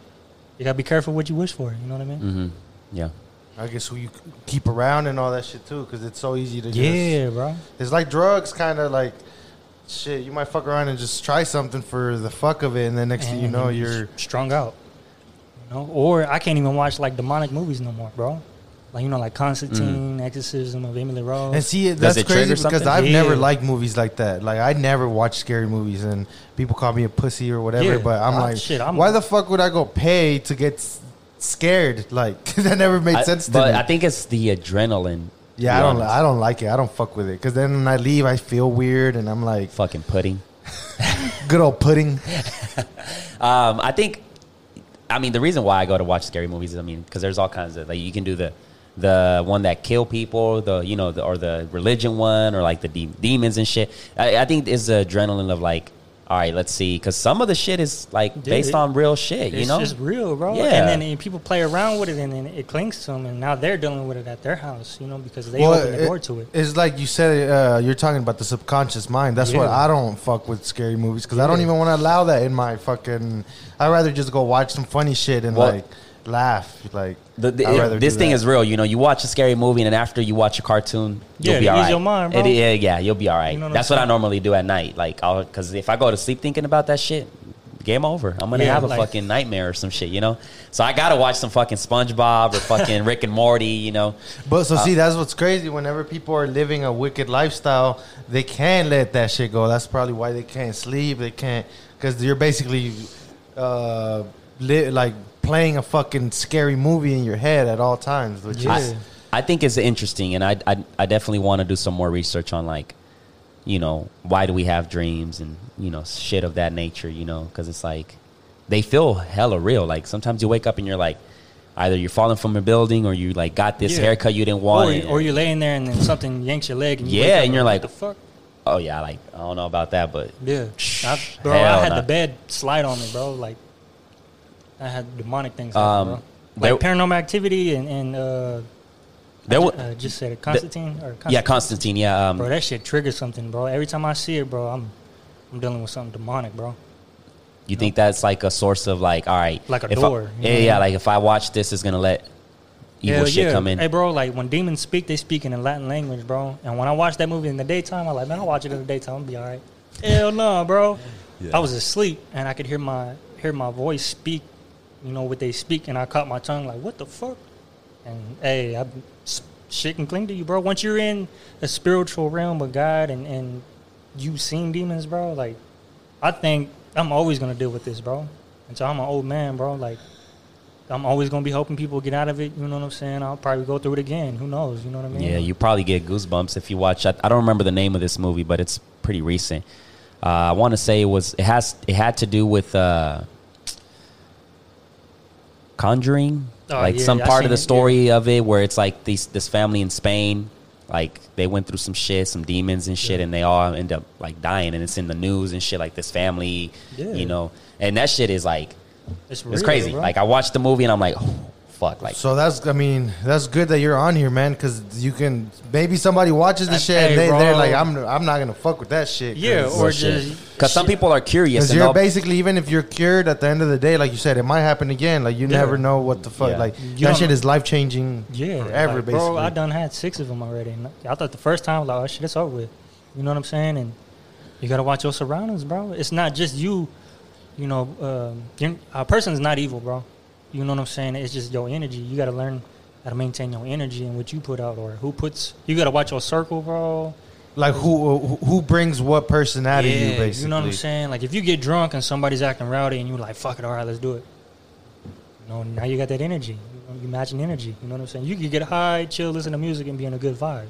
you gotta be careful what you wish for. You know what I mean? hmm Yeah. I guess who you keep around and all that shit too, because it's so easy to just. Yeah, bro. It's like drugs, kind of like shit. You might fuck around and just try something for the fuck of it, and then next thing you know, you're strung out. You know, or I can't even watch like demonic movies no more, bro. Like you know, like Constantine, Exorcism of Emily Rose. And see, that's crazy because? I've Yeah. never liked movies like that. Like I never watch scary movies, and people call me a pussy or whatever. Yeah. But I'm Ah, like, shit, I'm- why the fuck would I go pay to get scared? Like that never made I- sense to me. but me. I think it's the adrenaline. Yeah, I don't. honest. I don't like it. I don't fuck with it because then when I leave, I feel weird, and I'm like, Fucking pudding. good old pudding. Um, I think, I mean, the reason why I go to watch scary movies is, I mean, because there's all kinds of like you can do the the one that kill people, the you know, the, or the religion one, or like the de- demons and shit. I, I think it's the adrenaline of like, all right, let's see, because some of the shit is like Dude, based it- on real shit. You know, just real, bro. Yeah. And then and people play around with it, and then it clings to them, and now they're dealing with it at their house, you know, because they Well, open the it- door to it. It's like you said. Uh, you're talking about the subconscious mind. That's what I don't fuck with scary movies because I don't even want to allow that in my fucking. I'd rather just go watch some funny shit and Well- like laugh. Like The, the, I'd this thing that. is real. You know, you watch a scary movie, and then after you watch a cartoon, you'll Yeah, be to all ease right. your mind, bro. It- yeah, yeah, you'll be all right. You know what I'm That's what I normally do at night. Like, I'll because if I go to sleep thinking about that shit, game over. I'm gonna Yeah, have a like- fucking nightmare or some shit. You know, so I gotta watch some fucking SpongeBob or fucking Rick and Morty. You know, But so Uh, see, that's what's crazy. Whenever people are living a wicked lifestyle, they can't let that shit go. That's probably why they can't sleep. They can't because you're basically uh, li- like playing a fucking scary movie in your head at all times. Which Yeah. is I, I think it's interesting, and I I, I definitely want to do some more research on like, you know, why do we have dreams and you know shit of that nature. You know, because it's like they feel hella real. Like sometimes you wake up and you're like, either you're falling from a building or you like got this Yeah. haircut you didn't want. Or, and- or you're laying there and then something yanks your leg, and you Yeah, and you're like- what the fuck? oh yeah, like I don't know about that, but Yeah, I, bro, I had nah. the bed slide on me, bro. Like, I had demonic things. Um, happen, bro. there- Like paranormal activity and and uh, there I, was uh, just said it, Constantine or Constantine. yeah, Constantine. Yeah, um, bro. That shit triggers something, bro. Every time I see it, bro, I'm I'm dealing with something demonic, bro. you think that's like a source of like, all right, Like a if I- door, you yeah, yeah, like if I watch this, it's gonna let evil Hell shit yeah. come in. Hey, bro, like when demons speak, they speak in a Latin language, bro. And when I watch that movie in the daytime, I'm like, man, I'll watch it in the daytime. I'll be all right. Hell no, bro. I was asleep and I could hear my hear my voice speak, you know, what they speak, and I caught my tongue like, what the fuck? And hey, I, shit can cling to you, bro. Once you're in a spiritual realm with God and and you've seen demons, bro, like I think I'm always gonna deal with this, bro. Until I'm an old man, bro. Like I'm always gonna be helping people get out of it. You know what I'm saying? I'll probably go through it again. Who knows? You know what I mean? Yeah, you probably get goosebumps if you watch. I, I don't remember the name of this movie, but it's pretty recent. Uh, I want to say it was. It has. It had to do with uh, Conjuring, Oh, like yeah, some I part of the it, story of it, where it's like these this family in Spain, like they went through some shit, some demons and shit, Yeah. and they all end up like dying, and it's in the news and shit. Like this family, Yeah. you know, and that shit is like it's, it's real, crazy. bro. Like I watched the movie and I'm like, oh, fuck, like so. That's I mean that's good that you're on here, man, because you can maybe somebody watches the shit hey, and they, they're like, I'm I'm not gonna fuck with that shit. yeah, or Real just because some people are curious. Because you're basically even if you're cured at the end of the day, like you said, it might happen again. Like you Yeah. never know what the fuck. Yeah. Like You that don't shit know- is life changing. Yeah, forever. like, basically, bro. I done had six of them already. And I thought the first time, like, oh shit, it's over with. You know what I'm saying? And you gotta watch your surroundings, bro. It's not just you. You know, um, you're- a person's not evil, bro. You know what I'm saying? It's just your energy. You gotta learn how to maintain your energy and what you put out, or who puts. You gotta watch your circle, bro. like who who- who brings what person out of you, basically. You know what I'm saying? Like if you get drunk and somebody's acting rowdy and you're like, fuck it, all right, let's do it. You know, now you got that energy. You, know, you matching energy. You know what I'm saying? You can get high, chill, listen to music, and be in a good vibe.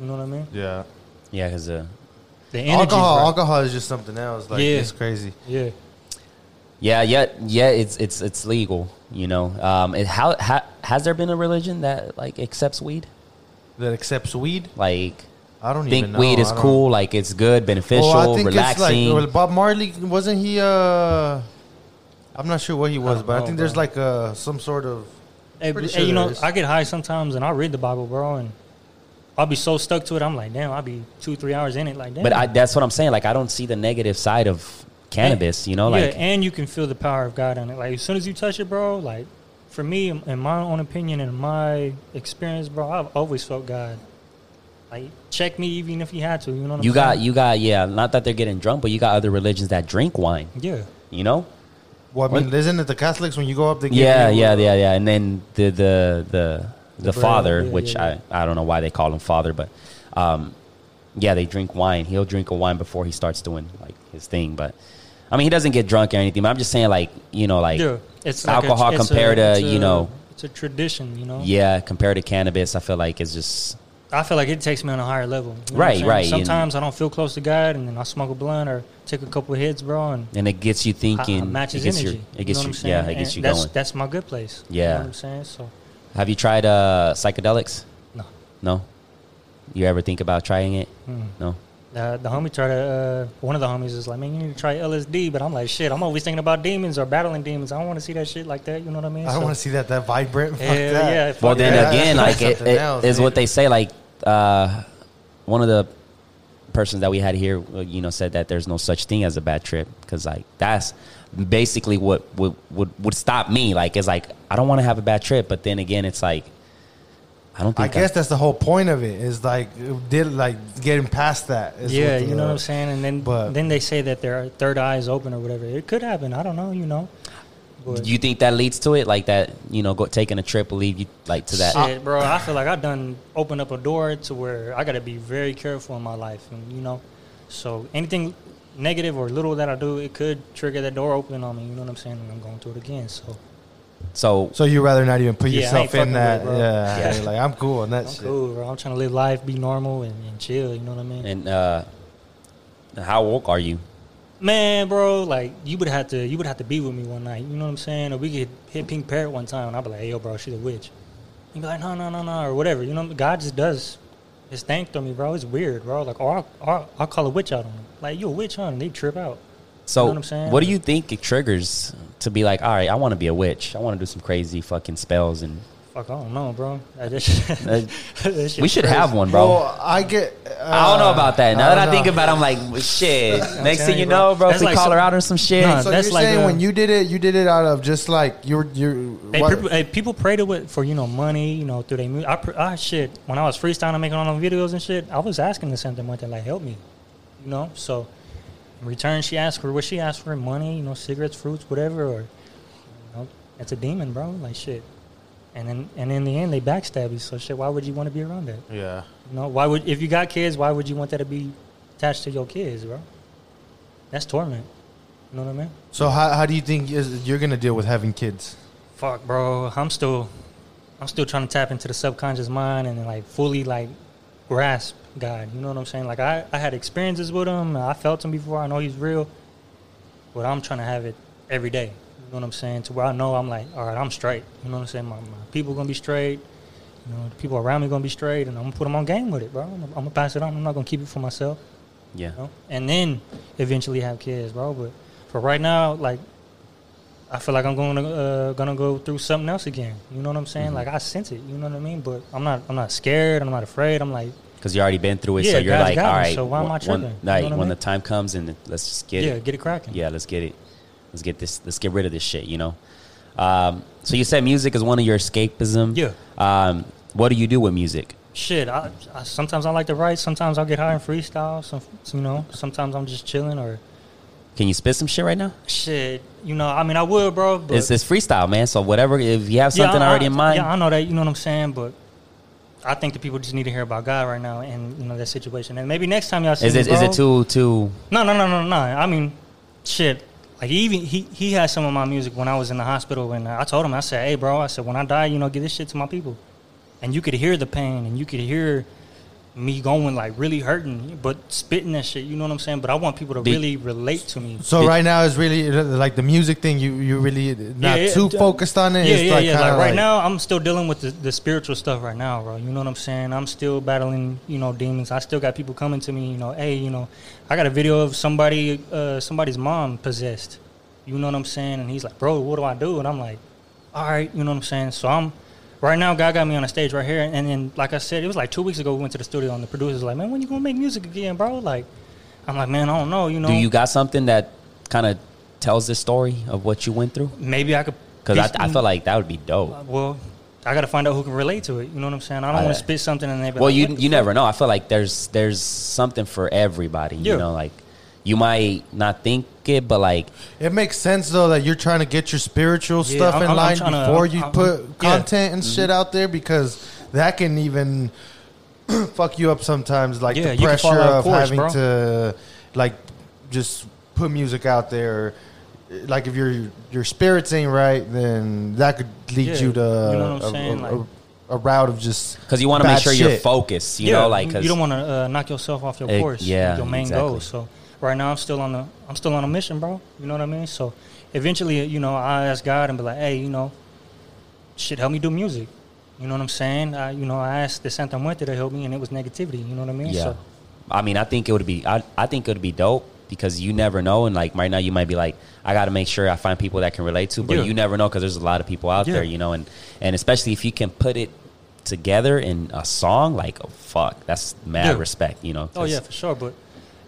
You know what I mean? Yeah. yeah, because uh, The energy. Alcohol, alcohol is just something else. Like Yeah. it's crazy. Yeah. Yeah, yeah, yeah. It's it's it's legal. You know, um, it, how ha, has there been a religion that like accepts weed? That accepts weed. Like, I don't think even know. Think weed is cool. Like, it's good, beneficial, Well, I think relaxing. it's like well, Bob Marley wasn't he? uh I'm not sure what he was, don't but I know, think there's like uh some sort of. Hey, hey, sure you know, there is. I get high sometimes and I read the Bible, bro, and I'll be so stuck to it. I'm like, damn, I'll be two, three hours in it. Like, damn. but I, that's what I'm saying. Like, I don't see the negative side of cannabis. You know, like yeah, and you can feel the power of God on it. Like as soon as you touch it, bro. Like for me, in my own opinion and my experience, bro, I've always felt God. Like check me, even if you had to. You know what you I'm got saying? you got yeah. Not that they're getting drunk, but you got other religions that drink wine. Yeah, You know. Well, I mean, isn't it the Catholics when you go up? They give Yeah, you, yeah, uh, yeah, yeah. And then the the the the, The bread, father, yeah, which yeah, I I don't know why they call him father, but um, yeah, they drink wine. He'll drink a wine before he starts doing like his thing. But I mean, he doesn't get drunk or anything. But I'm just saying, like you know, like yeah. It's like a- alcohol it's a- compared to it's you a- know, it's a tradition. You know. yeah, compared to cannabis, I feel like it's just I feel like it takes me on a higher level. You know Right, right, and- Sometimes I don't feel close to God, and then I smoke a blunt or take a couple of hits, bro, and and it gets you I, I thinking. matches it gets energy. Your, it gets you. you. Know I'm yeah, it gets And you that's, going. That's my good place. Yeah. You know what I'm saying? So Have you tried uh, psychedelics? no. No. You ever think about trying it? Mm. No. Uh, the homie tried to. Uh, one of the homies is like, "Man, you need to try LSD," but I'm like, "Shit, I'm always thinking about demons or battling demons. I don't want to see that shit like that. You know what I mean?" I don't So- want to see that that vibrant. Fuck that. yeah. Well, then that. again, like it, it else, is what they say. Like uh, one of the persons that we had here, uh, you know, said that there's no such thing as a bad trip because like that's basically what would would would stop me. Like it's like I don't want to have a bad trip, but then again, it's like I don't I think. guess that's the whole point of it. Is like did like getting past that. is yeah, the- you know what I'm saying. And then but- then they say that their third eye is open or whatever. It could happen. I don't know. You know. But you think that leads to it, like that? You know, go, taking a trip will lead you like to that. Shit, bro. I feel like I've done opened up a door to where I got to be very careful in my life, and you know, so anything negative or little that I do, it could trigger that door open on me. You know what I'm saying? And I'm going through it again. So So So you rather not even put Yeah, yourself ain't in that? with bro. yeah, Yeah. you're like I'm cool on that I'm shit. cool, bro. I'm trying to live life, be normal, and, and chill. You know what I mean? and uh, how woke are you? Man, bro, like you would have to, you would have to be with me one night. You know what I'm saying? Or we could hit Pink Parrot one time, and I'd be like, hey, "Yo, bro, she's a witch." You'd be like, "No, no, no, no," or whatever. You know, God just does his thing through me, bro. It's weird, bro. Like, or I'll, or I'll call a witch out on them. Like, you a witch, huh? And they trip out. So, You know what I'm saying? what do you think it triggers to be like, all right, I want to be a witch. I want to do some crazy fucking spells, and Fuck, I don't know, bro. That just- Uh, that we should crazy. have one, bro. Well, I get. Uh, I don't know about that. Now that I think know. about, it, I'm like, well, shit. Next thing you you, bro. know, bro, if That's we like call some- her out or some shit. Nah, So That's you're like saying a- when you did it, you did it out of just like you're you're. Hey, people, hey, people pray to it for you know money, you know through their music. I, I shit when I was freestyling making all them videos and shit, I was asking the same thing one thing like help me, you know. So in return, she asked for what she asked for money, you know, cigarettes, fruits, whatever, or you know, it's a demon, bro. Like shit. And then and in the end, they backstab you. So shit, why would you want to be around that? yeah. You know, why would if you got kids, why would you want that to be attached to your kids, bro? That's torment. You know what I mean? So how how do you think you're gonna deal with having kids? fuck, bro, I'm still, I'm still trying to tap into the subconscious mind and like fully like grasp God. You know what I'm saying? Like I, I had experiences with him. I felt him before. I know he's real, but I'm trying to have it every day. You know what I'm saying? To where I know I'm like, all right, I'm straight. You know what I'm saying? My, my people gonna be straight. You know, the people around me gonna be straight, and I'm gonna put them on game with it, bro. I'm, I'm gonna pass it on. I'm not gonna keep it for myself yeah. you know? and then eventually have kids, bro. But for right now, like I feel like I'm going to uh, gonna go through something else again. You know what I'm saying? Mhm. Like I sense it. You know what I mean? But I'm not. I'm not scared. I'm not afraid. I'm like, Because you already been through it, so Yeah, you're God's like, all me, so why am I tripping? One, You know right, I when mean? the time comes, and let's just get it. yeah, it. get it cracking. Yeah, let's get it. Let's get this. Let's get rid of this shit. You know. Um, so you said music is one of your escapism. Yeah. Um, what do you do with music? Shit. I, I sometimes I like to write. Sometimes I'll get high and freestyle. Some, you know. Sometimes I'm just chilling or Can you spit some shit right now? shit. You know. I mean, I would, bro. But It's, it's freestyle, man. So whatever, if you have something I- already in mind, Yeah, I know that. You know what I'm saying, but. I think the people just need to hear about God right now and you know that situation. And maybe next time y'all see is me, it is bro- it too too? No, no, no, no, no. I mean, shit. Like even he he had some of my music when I was in the hospital, and I told him, I said, "Hey, bro," I said, "When I die, you know, give this shit to my people," and you could hear the pain, and you could hear me going like really hurting, but spitting that shit. You know what I'm saying? But I want people to Did- really relate to me. So Did- right now is really like the music thing. You you really not Yeah, yeah, too d- focused on it. Yeah, It's yeah, like yeah. kinda Like right now, I'm still dealing with the, the spiritual stuff right now, bro. You know what I'm saying? I'm still battling, you know, demons. I still got people coming to me, you know, hey, you know, I got a video of somebody, uh, somebody's mom possessed. You know what I'm saying? And he's like, bro, what do I do? And I'm like, all right, you know what I'm saying? So I'm right now. God got me on a stage right here, and then like I said, it was like two weeks ago. We went to the studio, and the producer's like, man, when you gonna make music again, bro? Like, I'm like, man, I don't know. You know, Do you got something that kind of tells the story of what you went through? maybe I could Because I, I feel like that would be dope. Uh, well, I got to find out who can relate to it. You know what I'm saying? I don't want to spit something and they be Well, like, you you fuck?" never know. I feel like there's there's something for everybody. You know, like you might not think it, but like It makes sense though that you're trying to get your spiritual Yeah, stuff I'm- in I'm- I'm line trying to- before I'm- you I'm- put yeah. Mm-hmm. content and shit out there because that can even fuck you up sometimes. Like Yeah, the you can fall pressure of of course, having bro. to like just put music out there. Like if your your spirits ain't right, then that could lead Yeah, you to you know what I'm a, saying? a- Like- a a route of just because you want to make bad sure you're focused. You know, like you- 'cause- you don't want to uh, knock yourself off your course. yeah, your main exactly. goal. So right now I'm still on the I'm still on a mission, bro. You know what I mean? So eventually, you know, I ask God and be like, hey, you know, shit, help me do music. You know what I'm saying? I, you know, I asked the Santa Muerte to help me, and it was negativity. You know what I mean? Yeah. So, I mean, I think it would be. I, I think it would be dope because you never know. And like right now, you might be like, I got to make sure I find people that can relate to. But Yeah. you never know because there's a lot of people out Yeah. there, you know. And and especially if you can put it together in a song, like oh fuck, that's mad respect, you know. oh yeah, for sure. But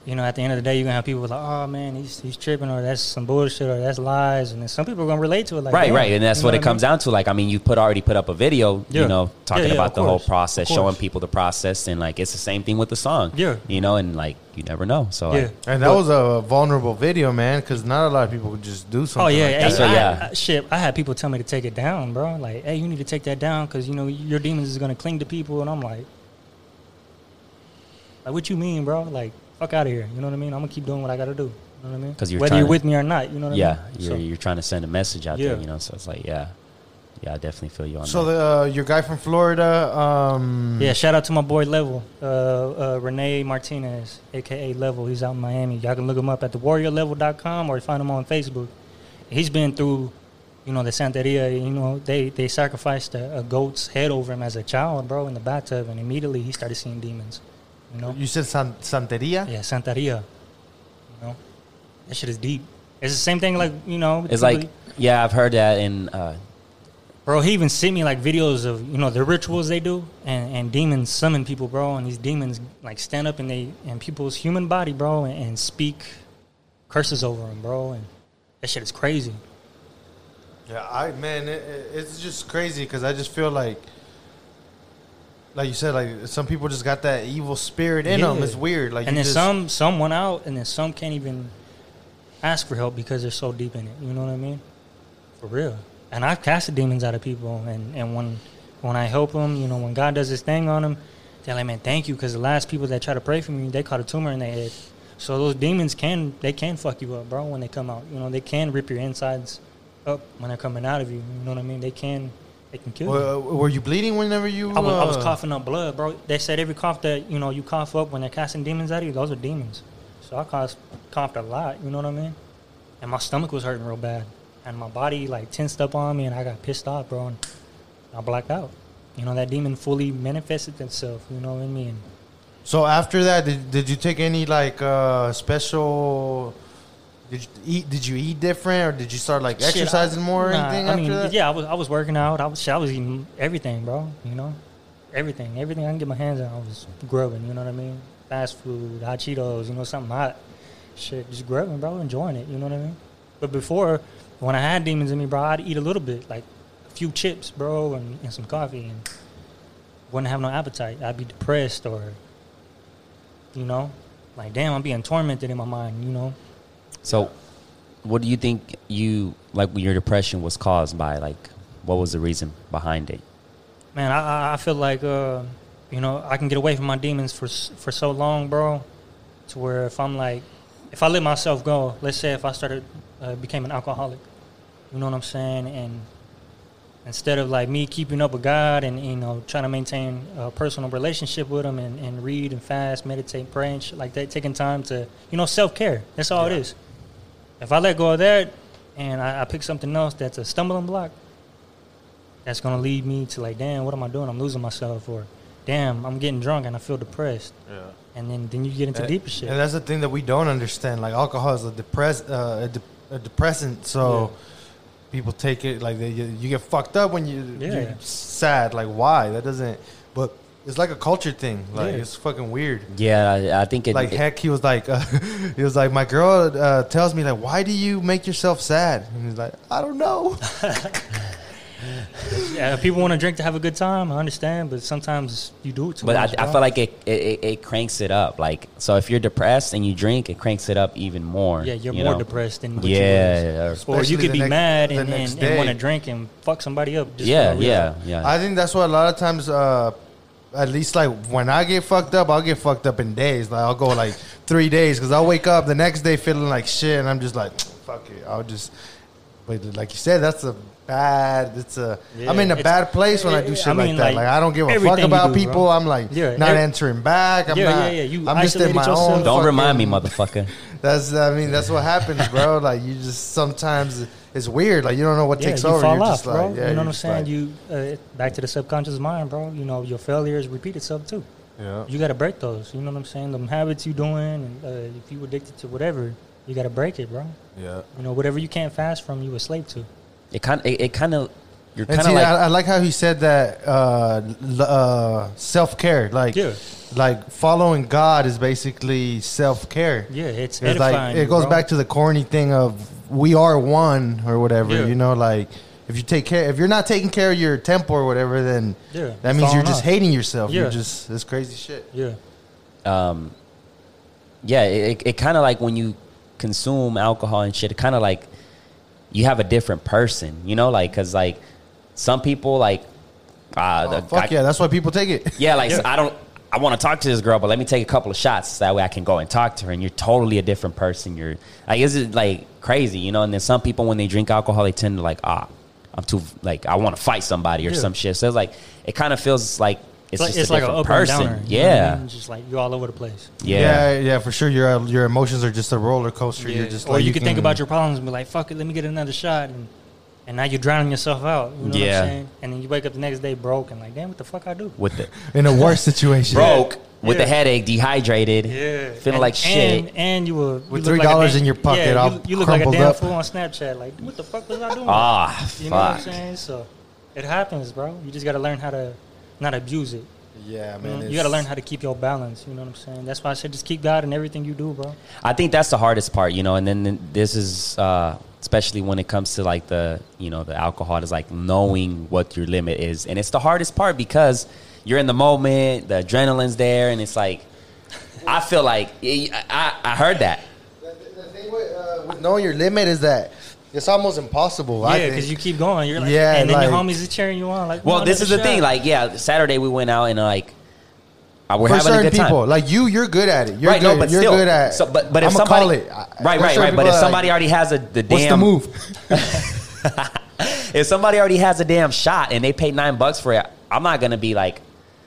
you know, at the end of the day, you're gonna have people like, oh man, he's he's tripping, or that's some bullshit, or that's lies, and then some people are gonna relate to it. Like, right, right, and that's you know what it I comes down to. Like, I mean, you put already put up a video, Yeah. you know, talking Yeah, yeah, about of the whole process, showing people the process, and like it's the same thing with the song, Yeah. you know, and like you never know. So Yeah. like, And that was a vulnerable video, man, because not a lot of people would just do oh, something. Oh yeah, like hey, That's that. what- I, yeah. I- shit. I had people tell me to take it down, bro. Like, hey, you need to take that down because you know your demons is gonna cling to people, and I'm like, like, what you mean, bro? Like, fuck out of here. You know what I mean? I'm gonna keep doing what I gotta do. You know what I mean? 'Cause you're whether you're to- with me or not. You know what yeah, I mean? Yeah. You're So- you're trying to send a message out there, Yeah. you know. So it's like, yeah, yeah, I definitely feel you on So that. the, uh, your guy from Florida, um, Yeah, shout out to my boy Level, uh, uh, Renee Martinez, aka Level. He's out in Miami. Y'all can look him up at thewarriorlevel.com or find him on Facebook. He's been through, you know, the Santeria. You know, they they sacrificed a, a goat's head over him as a child, bro, in the bathtub, and immediately he started seeing demons. You you said San- Santeria. yeah, Santeria. You know, that shit is deep. It's the same thing, like you know, It's people- like, yeah, I've heard that, and uh, Bro, he even sent me like videos of you know the rituals they do, and, and demons summon people, bro. And these demons like stand up in they in people's human body, bro, and, and speak curses over them, bro. And that shit is crazy. Yeah, I man, it, it- it's just crazy because I just feel like, like you said, like some people just got that evil spirit in them. It's weird. Like and you then just, some some went out, and then some can't even ask for help because they're so deep in it. You know what I mean? For real. And I've casted demons out of people, and and when when I help them, you know, when God does His thing on them, they're like, man, thank you, because the last people that try to pray for me, they caught a tumor in their head. So those demons can they can fuck you up, bro, when they come out. You know, they can rip your insides up when they're coming out of you. You know what I mean? They can they can kill you. Were, were you bleeding whenever you? I was, I was uh, coughing up blood, bro. They said every cough that you know you cough up when they're casting demons at you, those are demons. So I coughed, coughed a lot. You know what I mean? And my stomach was hurting real bad, and my body like tensed up on me, and I got pissed off, bro. And I blacked out. You know that demon fully manifested itself. You know what I mean? So after that, did, did you take any like uh, special? Did you eat? Did you eat different, or did you start like Shit, exercising I- more or nah, anything I after mean, that? yeah, I was I was working out. I was I was eating everything, bro. You know, everything, everything I can get my hands on. I was grubbing. You know what I mean? Fast food, hot Cheetos. You know, something hot. Shit, just grubbing, bro, enjoying it. You know what I mean? But before, when I had demons in me, bro, I'd eat a little bit, like a few chips, bro, and, and some coffee, and wouldn't have no appetite. I'd be depressed or, you know, like damn, I'm being tormented in my mind. You know, so what do you think you like your depression was caused by? Like, what was the reason behind it? Man, I I- feel like uh, you know I can get away from my demons for for so long, bro. To where if I'm like, if I let myself go, let's say if I started uh, became an alcoholic, you know what I'm saying, and instead of like me keeping up with God and you know trying to maintain a personal relationship with Him and, and read and fast, meditate, pray and shit like that, taking time to you know self care. That's all it is. If I let go of that and I, I pick something else that's a stumbling block, that's gonna lead me to like, damn, what am I doing? I'm losing myself, or damn, I'm getting drunk and I feel depressed. Yeah. And then then you get into And- deeper shit. And that's the thing that we don't understand. Like alcohol is a depress uh, a, de- a depressant, so people take it like they, you, you get fucked up when you Yeah. you're sad. Like why? That doesn't. But it's like a culture thing. Like Yeah. it's fucking weird. Yeah, I, I think it. like it- heck, he was like, uh, he was like, my girl uh, tells me like, why do you make yourself sad? And he's like, I don't know. yeah, people want to drink to have a good time. I understand, but sometimes you do it too but I, much. I bro. feel like it, it it- it cranks it up. Like, so if you're depressed and you drink, it cranks it up even more. yeah, you're you more know? depressed than what Yeah, you. Or you could be next- mad and, and, and want to drink and fuck somebody up. Just yeah, for yeah, yeah. I think that's what a lot of times, uh, at least like when I get fucked up, I'll get fucked up in days. Like I'll go like three days because I'll wake up the next day feeling like shit, and I'm just like, fuck it, I'll just. But like you said, that's a bad. It's a. Yeah, am in a bad place when I I do shit mean, like that. like, Like I don't give a fuck about do, people. bro. I'm like Yeah, not every- answering back. I'm Yeah, not. yeah, yeah. You I'm just in my yourself. own. Don't remind me, motherfucker. That's. I mean, that's what happens, bro. like you just sometimes it's weird. Like you don't know what Yeah, takes you over. fall You're off, just bro. like, yeah, you know you're what I'm saying? like- you uh, back to the subconscious mind, bro. You know your failures repeat itself too. yeah. You got to break those. You know what I'm saying? Them habits you doing, and uh, if you addicted to whatever, you got to break it, bro. Yeah. You know whatever you can't fast from, you a slave to. It kind it, it kind of you're And kind see, of like I, I like how he said that uh, uh, self care, like Yeah. like following God is basically self care. Yeah, it's, It's edifying. like it goes bro. back to the corny thing of we are one or whatever. Yeah. You know, like if you take care, if you're not taking care of your temple or whatever, then Yeah, that means you're just off. hating yourself. Yeah. You're just this crazy shit. Yeah, um, yeah, it, it, it kind of like when you consume alcohol and shit, it kind of like you have a different person, you know, like because like some people like uh, Oh, the fuck guy- yeah, that's why people take it. yeah, like Yeah. so I don't. I want to talk to this girl, but let me take a couple of shots so that way I can go and talk to her. And you're totally a different person. You're like, is it like crazy, you know? And then some people, when they drink alcohol, they tend to like, ah, I'm too like I want to fight somebody or Yeah. some shit. So it's like it kind of feels like it's, it's, like, just it's a like an different up person. downer. you know what I yeah. mean? just like you're all over the place. yeah, yeah, yeah, for sure. Your your emotions are just a roller coaster. You're just or like you, can think about your problems and be like, "Fuck it, let me get another shot," and and now you're drowning yourself out. You know Yeah. what I'm saying? And then you wake up the next day broke and like, damn, what the fuck I do? With the in a worse situation. broke, with Yeah. the headache, dehydrated, Yeah, feeling and, like shit. And, and you were With you look $3 damn- in your pocket, Yeah, all you, you look like a damn up. fool on Snapchat. Like, what the fuck was I doing? Ah, you know what I'm fuck. saying? So it happens, bro. You just got to learn how to not abuse it. Yeah, You, man. know? you got to learn how to keep your balance. You know what I'm saying? That's why I said just keep God in everything you do, bro. I think that's the hardest part, you know. And then this is uh, especially when it comes to like the you know the alcohol is like knowing what your limit is, and it's the hardest part because you're in the moment, the adrenaline's there, and it's like I feel like I, I heard that. The, the thing with, uh, with knowing your limit is that it's almost impossible. Yeah, because you keep going. You're like, Yeah, and then your homies is cheering you on. Like, Well, on, this is the another thing. Like, yeah, Saturday we went out and like uh, we're for having a certain good time. people, like you, you're good at it. You're right, good. no, but you're still, good at. So, but but if I'ma somebody, call it. Right, right, right. But if somebody like, already has a the what's damn the move? if somebody already has a damn shot and they pay nine bucks for it, I'm not gonna be like.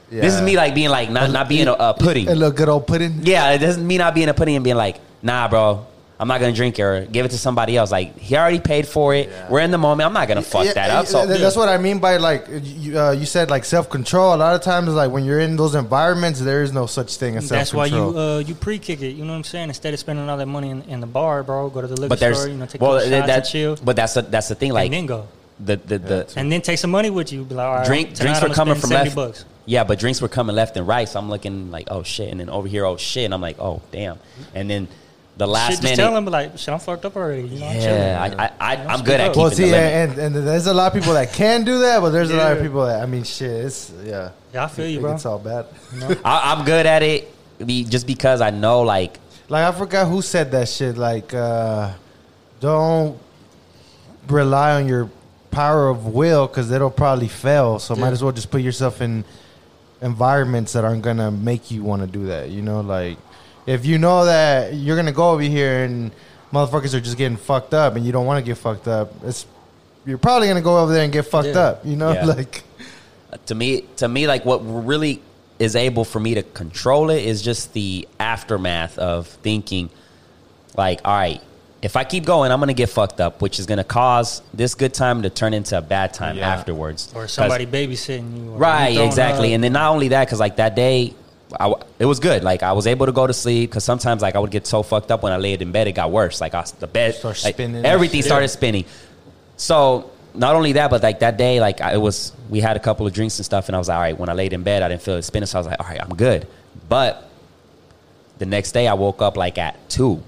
This is me like being like not not being a, a pudding. A little good old pudding. Yeah, it doesn't mean not being a pudding and being like, nah, bro, I'm not gonna drink it or give it to somebody else. Like he already paid for it. We're in the moment. I'm not gonna fuck Yeah, that up. So yeah, that's what I mean by like you, uh, you said like self control. A lot of times, like when you're in those environments, there is no such thing as self control. That's why you uh, you pre kick it. You know what I'm saying? Instead of spending all that money in, in the bar, bro, go to the liquor but there's store. You know, take well a shots that, and chill, but that's the, that's the thing. Like and then go. the the, the And then take some money with you. Be like, all right, drink drinks were coming from left. bucks. Yeah, but drinks were coming left and right. So I'm looking like, oh shit, and then over here, oh shit, and I'm like, oh damn, and then the last shit, just minute. tell them like, shit, I'm fucked up already. You know, I'm chilling. yeah, I, I, I, I'm speak good at up. keeping well, the see, limit. and, and there's a lot of people that can do that, but there's a lot of people that I mean, shit, it's yeah. Yeah, I feel you, think bro. It's all bad. You know? I, I'm good at it be- just because I know like Like I forgot who said that shit. Like, uh, don't rely on your power of will because it'll probably fail. So might as well just put yourself in environments that aren't gonna make you want to do that. You know, like if you know that you're gonna go over here and motherfuckers are just getting fucked up and you don't want to get fucked up, it's you're probably gonna go over there and get fucked Yeah. up. You know, Yeah. like uh, to me to me like what really is able for me to control it is just the aftermath of thinking like all right if i keep going i'm gonna get fucked up which is gonna cause this good time to turn into a bad time Yeah. afterwards Or somebody babysitting you. Right you exactly up. and then not only that because like that day I it was good like i was able to go to sleep because sometimes like i would get so fucked up when i laid in bed it got worse like I, the bed Start like, spinning everything started spinning so not only that, but like that day, like I, it was, we had a couple of drinks and stuff, and I was like, all right. When I laid in bed, I didn't feel it spinning, so I was like, all right, I'm good. But the next day, I woke up like at 2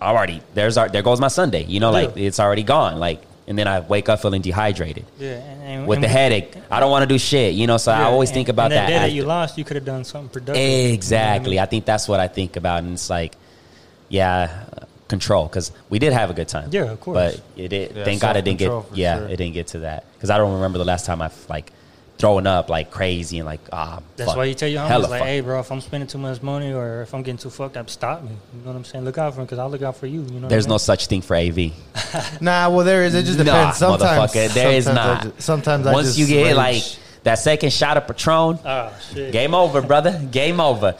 Already, there's our, there goes my Sunday. You know, like Mm-hmm. Yeah. it's already gone. Like, and then I wake up feeling dehydrated Yeah, and, and, with and the headache. I don't want to do shit. You know, so I always and- think about and that. that. day that after. you lost, you could have done something productive. You know I Exactly. mean? I think that's what I think about, and it's like, yeah, uh, control because we did have a good time. Yeah, of course. But it did. Yeah, thank God it didn't get. Yeah, sure. it didn't get to that because I don't remember the last time I like throwing up like crazy and like ah. That's fuck, why you tell your hella homies like, fuck. hey, bro, if I'm spending too much money or if I'm getting too fucked up, stop me. You know what I'm saying? Look out for me because I'll look out for you. You know. There's what no I such thing for AV. Nah, well, there is. It just Nah, depends. sometimes, motherfucker, there is sometimes I not. ju- sometimes I Once just you get rage. like that second shot of Patron. Oh shit. game over, brother. Game over.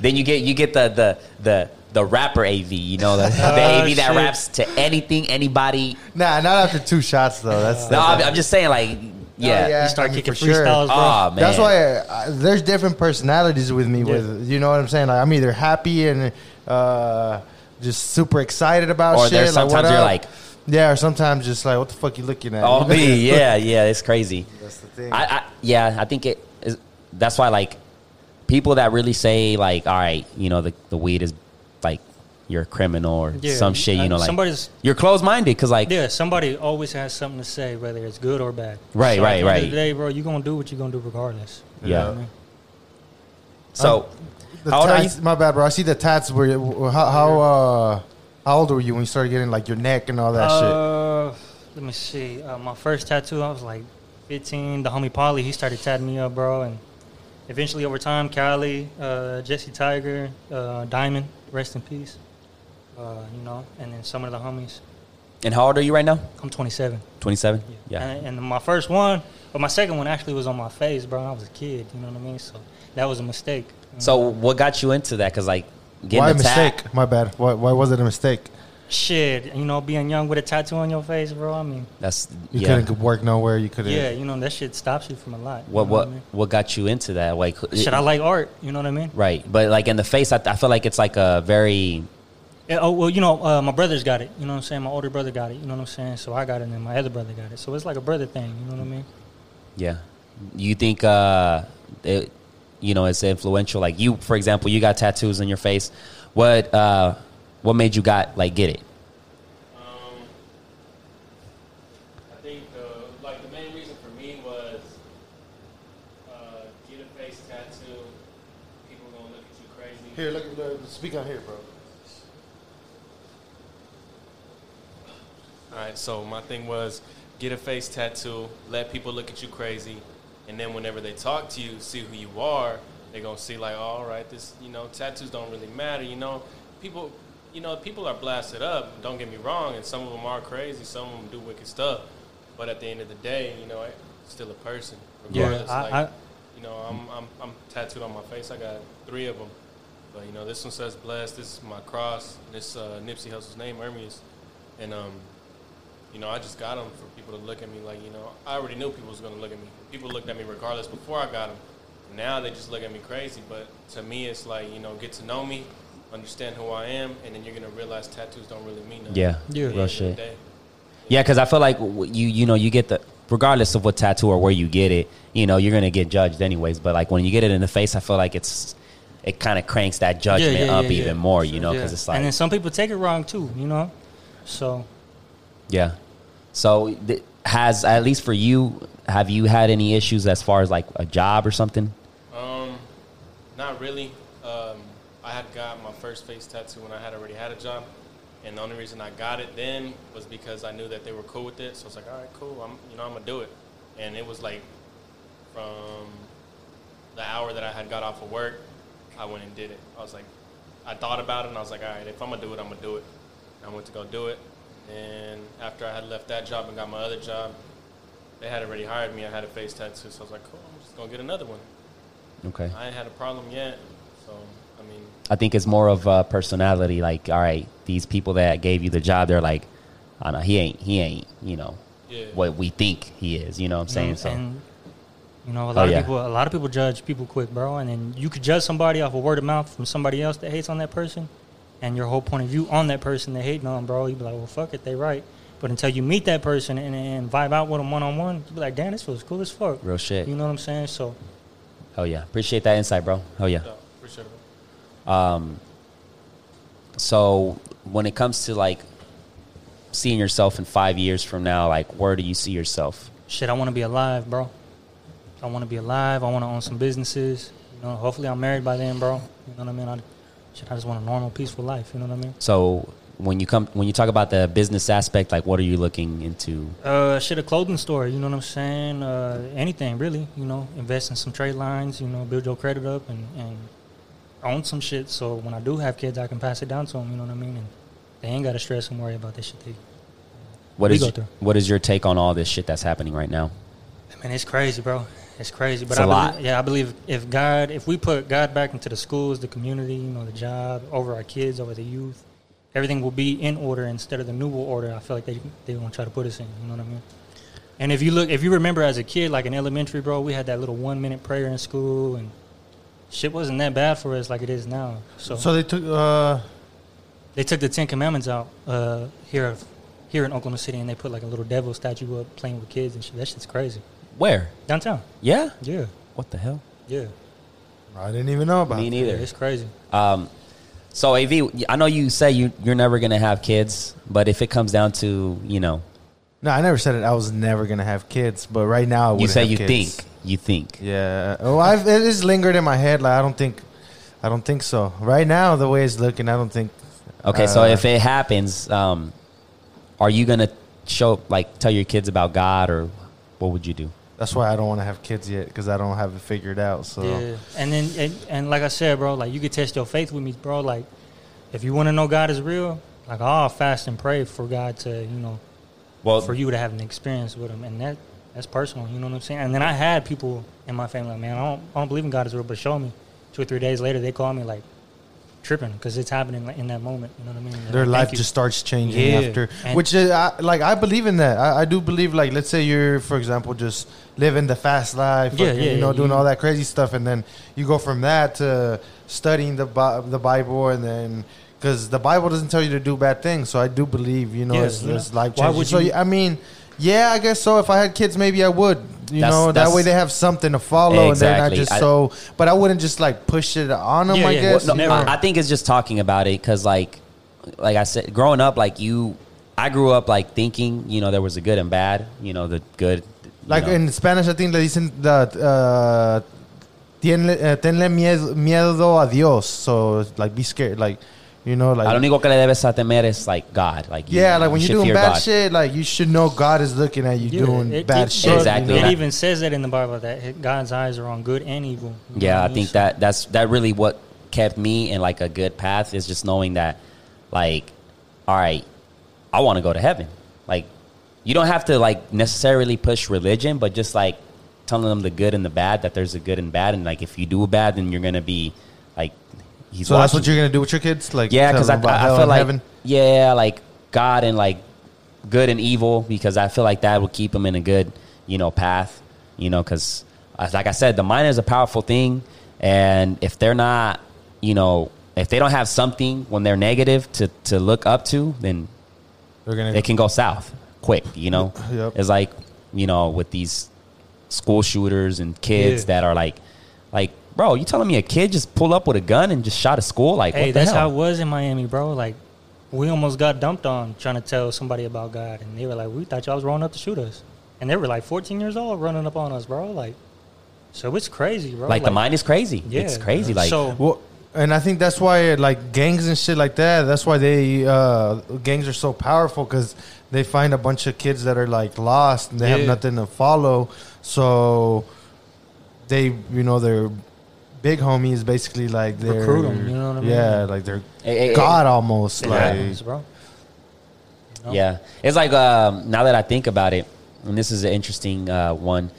Then you get you get the the the the rapper AV. You know the, the Oh, AV that raps to anything, anybody. nah, not after two shots though. That's, No, I'm, I'm just saying like yeah. yeah. You start I mean, kicking for sure. freestyles, bro. Oh man. That's why uh, there's different personalities with me. Yeah. With you know what I'm saying. Like, I'm either happy and uh, just super excited about Or shit. there's like, what sometimes you're up? like, yeah, or sometimes just like, what the fuck you looking at? oh You me, yeah, yeah. It's crazy. That's the thing. I, I yeah, I think it is. That's why like people that really say like, all right, you know, the the weed is like you're a criminal or Yeah, some shit. You know, like somebody's- you're closed minded because like Yeah, somebody always has something to say, whether it's good or bad. Right, So right, at the end right. Of the day, bro, you gonna do what you're gonna do regardless. You Yeah. know what I mean? so. The How old are tats, My bad, bro. I see the tats. Were how how uh, how old were you when you started getting like your neck and all that shit? Uh, let me see. Uh, my first tattoo, I was like 15. The homie Polly, he started tatting me up, bro, and eventually over time, Cali, uh, Jesse Tiger, uh, Diamond, rest in peace. Uh, you know, and then some of the homies. And how old are you right now? I'm 27. 27? Yeah. And, and my first one, but my second one actually was on my face, bro. I was a kid. You know what I mean? So that was a mistake. you know? So what got you into that? Because like getting Why a tat- mistake? My bad. Why, why was it a mistake? shit, you know, being young with a tattoo on your face, bro. I mean, That's You yeah. couldn't work nowhere. You couldn't. yeah, you know, that shit stops you from a lot. you What know what I mean? what got you into that? Like Shit, I like art. You know what I mean? right, but like in the face, I, I feel like it's like a very Yeah, oh well, you know, uh, my brother's got it. You know what I'm saying? My older brother got it. You know what I'm saying? So I got it, and then my other brother got it. So it's like a brother thing. You know what I mean? yeah. You think uh, it, you know, it's influential? Like you, for example, you got tattoos on your face. What uh, what made you got like get it? Um, I think the like the main reason for me was uh, get a face tattoo. People gonna look at you crazy. Here, look, look. Speak on here, bro. All right, so my thing was get a face tattoo, let people look at you crazy, and then whenever they talk to you, see who you are, they're gonna see like, oh, all right, this, you know, tattoos don't really matter, you know. People, you know, people are blasted up. Don't get me wrong, and some of them are crazy, some of them do wicked stuff, but at the end of the day, you know, I'm still a person. Yeah, I- like, I- you know, I'm, I'm, I'm tattooed on my face. I got three of them. But, you know, this one says blessed. This is my cross. This uh, Nipsey Hussle's name, Ermias. And, um, you know, I just got them for people to look at me like, you know, I already knew people was going to look at me. People looked at me regardless before I got them. Now they just look at me crazy. But to me, it's like, you know, get to know me, understand who I am, and then you're going to realize tattoos don't really mean nothing. Yeah, At Yeah. real shit. Yeah, because I feel like you you know you get the regardless of what tattoo or where you get it, you know you're gonna get judged anyways. But like when you get it in the face, I feel like it's it kind of cranks that judgment up even more, you know, because Yeah. it's like and then some people take it wrong too. You know, so yeah. So has at least for you, have you had any issues as far as like a job or something? Um, not really. Um, I had got my first face tattoo when I had already had a job, and the only reason I got it then was because I knew that they were cool with it. So I was like, all right, cool. I'm, you know, I'm gonna do it. And it was like from the hour that I had got off of work, I went and did it. I was like, I thought about it, and I was like, all right, if I'm gonna do it, I'm gonna do it. And I went to go do it, and after I had left that job and got my other job, they had already hired me. I had a face tattoo, so I was like, cool. I'm just gonna get another one. Okay. I ain't had a problem yet, so I mean, I think it's more of a personality. Like, all right, these people that gave you the job, they're like, oh, I don't know he ain't, he ain't, you know, yeah, what we think he is. You know what I'm saying? and, So and, you know, a oh, lot Oh, of yeah. people, a lot of people judge people quick, bro. And then you could judge somebody off of word of mouth from somebody else that hates on that person, and your whole point of view on that person they hating on, bro. You be like, well, fuck it, they right. But until you meet that person and, and vibe out with them one on one, you be like, damn, this feels cool as fuck. real shit. You know what I'm saying? So Oh yeah, appreciate that insight, bro. Oh yeah. no, for sure. bro. Um, so when it comes to like seeing yourself in five years from now, like where do you see yourself? shit, I want to be alive, bro. I want to be alive. I want to own some businesses. You know, hopefully I'm married by then, bro. You know what I mean? I, shit, I just want a normal, peaceful life. You know what I mean? So when you come when you talk about the business aspect, like what are you looking into? Uh, shit, a clothing store. You know what I'm saying? Uh, anything really. You know, invest in some trade lines. You know, build your credit up and, and own some shit. So when I do have kids, I can pass it down to them. You know what I mean? And they ain't got to stress and worry about this shit. They, What We is go through. what is your take on all this shit that's happening right now? Man, it's crazy, bro. It's crazy. But It's a I lot. believe, yeah, I believe if God, if we put God back into the schools, the community, you know, the job, over our kids, over the youth, everything will be in order instead of the new world order. I feel like they they gonna try to put us in. You know what I mean? And if you look, if you remember as a kid, like in elementary, bro, we had that little one minute prayer in school, and shit wasn't that bad for us like it is now. So, So they took. Uh, they took the Ten Commandments out uh, here, here in Oklahoma City, and they put like a little devil statue up playing with kids and shit. That shit's crazy. Where? Downtown, Yeah. yeah, What the hell? yeah. I didn't even know about. Me it. neither. It's crazy. Um, so Av, I know you say you you're never gonna have kids, but if it comes down to you know, No, I never said it. I was never gonna have kids, but right now I you wouldn't say have you kids. think, you think. Yeah. Oh, I've it is lingered in my head. Like I don't think, I don't think so. Right now, the way it's looking, I don't think. Okay, so Uh, if it happens, um, are you gonna show like tell your kids about God or what would you do? That's why I don't want to have kids yet because I don't have it figured out. So Yeah, and then and, and like I said, bro, like you could test your faith with me, bro. Like if you want to know God is real, like I'll fast and pray for God to, you know, Well, for you to have an experience with Him, and that that's personal. You know what I'm saying? And then I had people in my family, like, man, I don't, I don't believe in God is real, but show me. Two or three days later, they call me like tripping because it's happening in that moment. You know what I mean? their Like, life just starts changing Yeah. after. And- Which is I, like I believe in that. I, I do believe like let's say you're for example just living the fast life, Yeah, yeah, you know, yeah, doing all that crazy stuff, and then you go from that to studying the the Bible, and then. Because the Bible doesn't tell you to do bad things, so I do believe, you know, it's, it's life changing. So I mean, yeah, I guess so. If I had kids, maybe I would. You That's- know, that way they have something to follow, and they're not Exactly. just I- so. But I wouldn't just like push it on them. Yeah, I yeah. guess. No, never. know? I, I think it's just talking about it because, like, like I said, growing up, like you, I grew up like thinking, you know, there was a good and bad. You know, the good, Like know. in Spanish, I think le dicen that uh, tienle, uh, tenle miedo, miedo a Dios. So like be scared, like you know, like Al único que le debes a temer es like God, like you- yeah, like when you you're doing bad God. shit, like you should know God is looking at you Yeah, doing it- bad it- shit. Exactly. It even says that in the Bible that God's eyes are on good and evil. Yeah, I think that that's that really what kept me in like a good path is just knowing that, like, all right, I want to go to heaven. Like, you don't have to like necessarily push religion, but just like telling them the good and the bad that there's a good and bad, and like if you do a bad, then you're gonna be like, he's so that's what you're gonna do with your kids, like yeah, because I, about I feel like heaven. yeah, like God and like good and evil because I feel like that will keep them in a good you know path. You know, because uh, like I said, the mind is a powerful thing, and if they're not, you know, if they don't have something when they're negative to to look up to, then They're gonna. they can go south quick. You know, Yep. it's like you know with these school shooters and kids Yeah. that are like, like, bro, you telling me a kid just pulled up with a gun and just shot a school? Like, Hey, what the that's hell? how it was in Miami, bro. Like, we almost got dumped on trying to tell somebody about God, and they were like, "We thought y'all was rolling up to shoot us," and they were like 14 years old running up on us, bro. Like, so it's crazy, bro. like, the mind is crazy. yeah, it's crazy. Like so. Well, and I think that's why like gangs and shit like that. That's why they uh, gangs are so powerful because they find a bunch of kids that are like lost and they have nothing to follow. So they, you know, their big homie is basically like their them. you know what I mean? Yeah, like their Hey, hey, god almost. it Like happens, bro. You know? Yeah, it's like um, now that I think about it, and this is an interesting uh, one.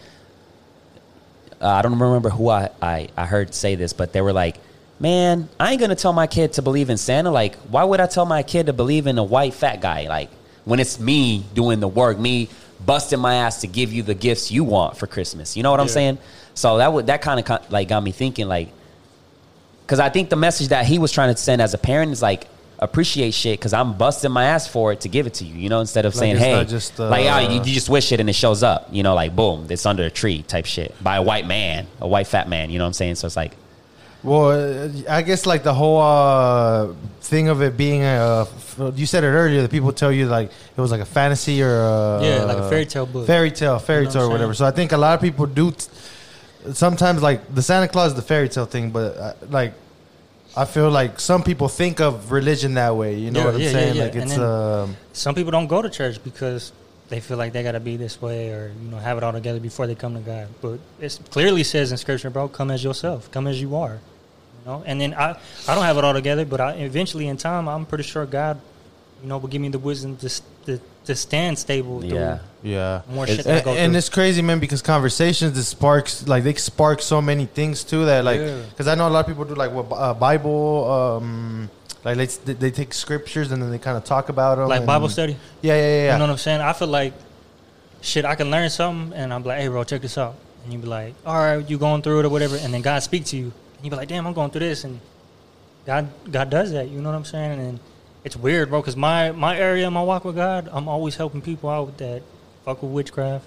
Uh, I don't remember who I, I, I heard say this, but they were like, "Man, I ain't gonna tell my kid to believe in Santa. Like, why would I tell my kid to believe in a white fat guy? Like, when it's me doing the work, me busting my ass to give you the gifts you want for Christmas. You know what I'm saying? So that would that kind of like got me thinking, like, because I think the message that he was trying to send as a parent is like appreciate shit because I'm busting my ass for it to give it to you. You know, instead of Like, saying, "Hey, just, uh, like, oh, you, you just wish it and it shows up." You know, like boom, it's under a tree type shit by a white man, a white fat man. You know what I'm saying? So it's like, Well, uh, I guess like the whole uh, thing of it being a, you said it earlier. That people tell you like it was like a fantasy or a, Yeah, like a fairy tale book. fairy tale, fairy You know tale, or whatever. So I think a lot of people do. T- sometimes like the Santa Claus, is the fairy tale thing, but uh, like I feel like some people think of religion that way. You know Yeah, what I'm yeah, saying? yeah. Like it's um, Some people don't go to church because they feel like they got to be this way or you know have it all together before they come to God. But it clearly says in Scripture, bro, come as yourself, come as you are. You know, and then I I don't have it all together, but I eventually in time I'm pretty sure God, you know, will give me the wisdom to to, to stand stable. through Yeah. yeah. More It's- shit And, go and it's crazy, man, because conversations it sparks like they spark so many things too. That like, Yeah. because I know a lot of people do like what uh, Bible, um, like they they take scriptures and then they kind of talk about them, like and- Bible study. Yeah, yeah, yeah. yeah. You know what I'm saying? I feel like shit. I can learn something, and I'm like, "Hey, bro, check this out." And you be like, "All right, you going through it or whatever," and then God speak to you, and you be like, "Damn, I'm going through this," and God, God does that. You know what I'm saying? And it's weird, bro, because my my area, my walk with God, I'm always helping people out with that fuck with witchcraft,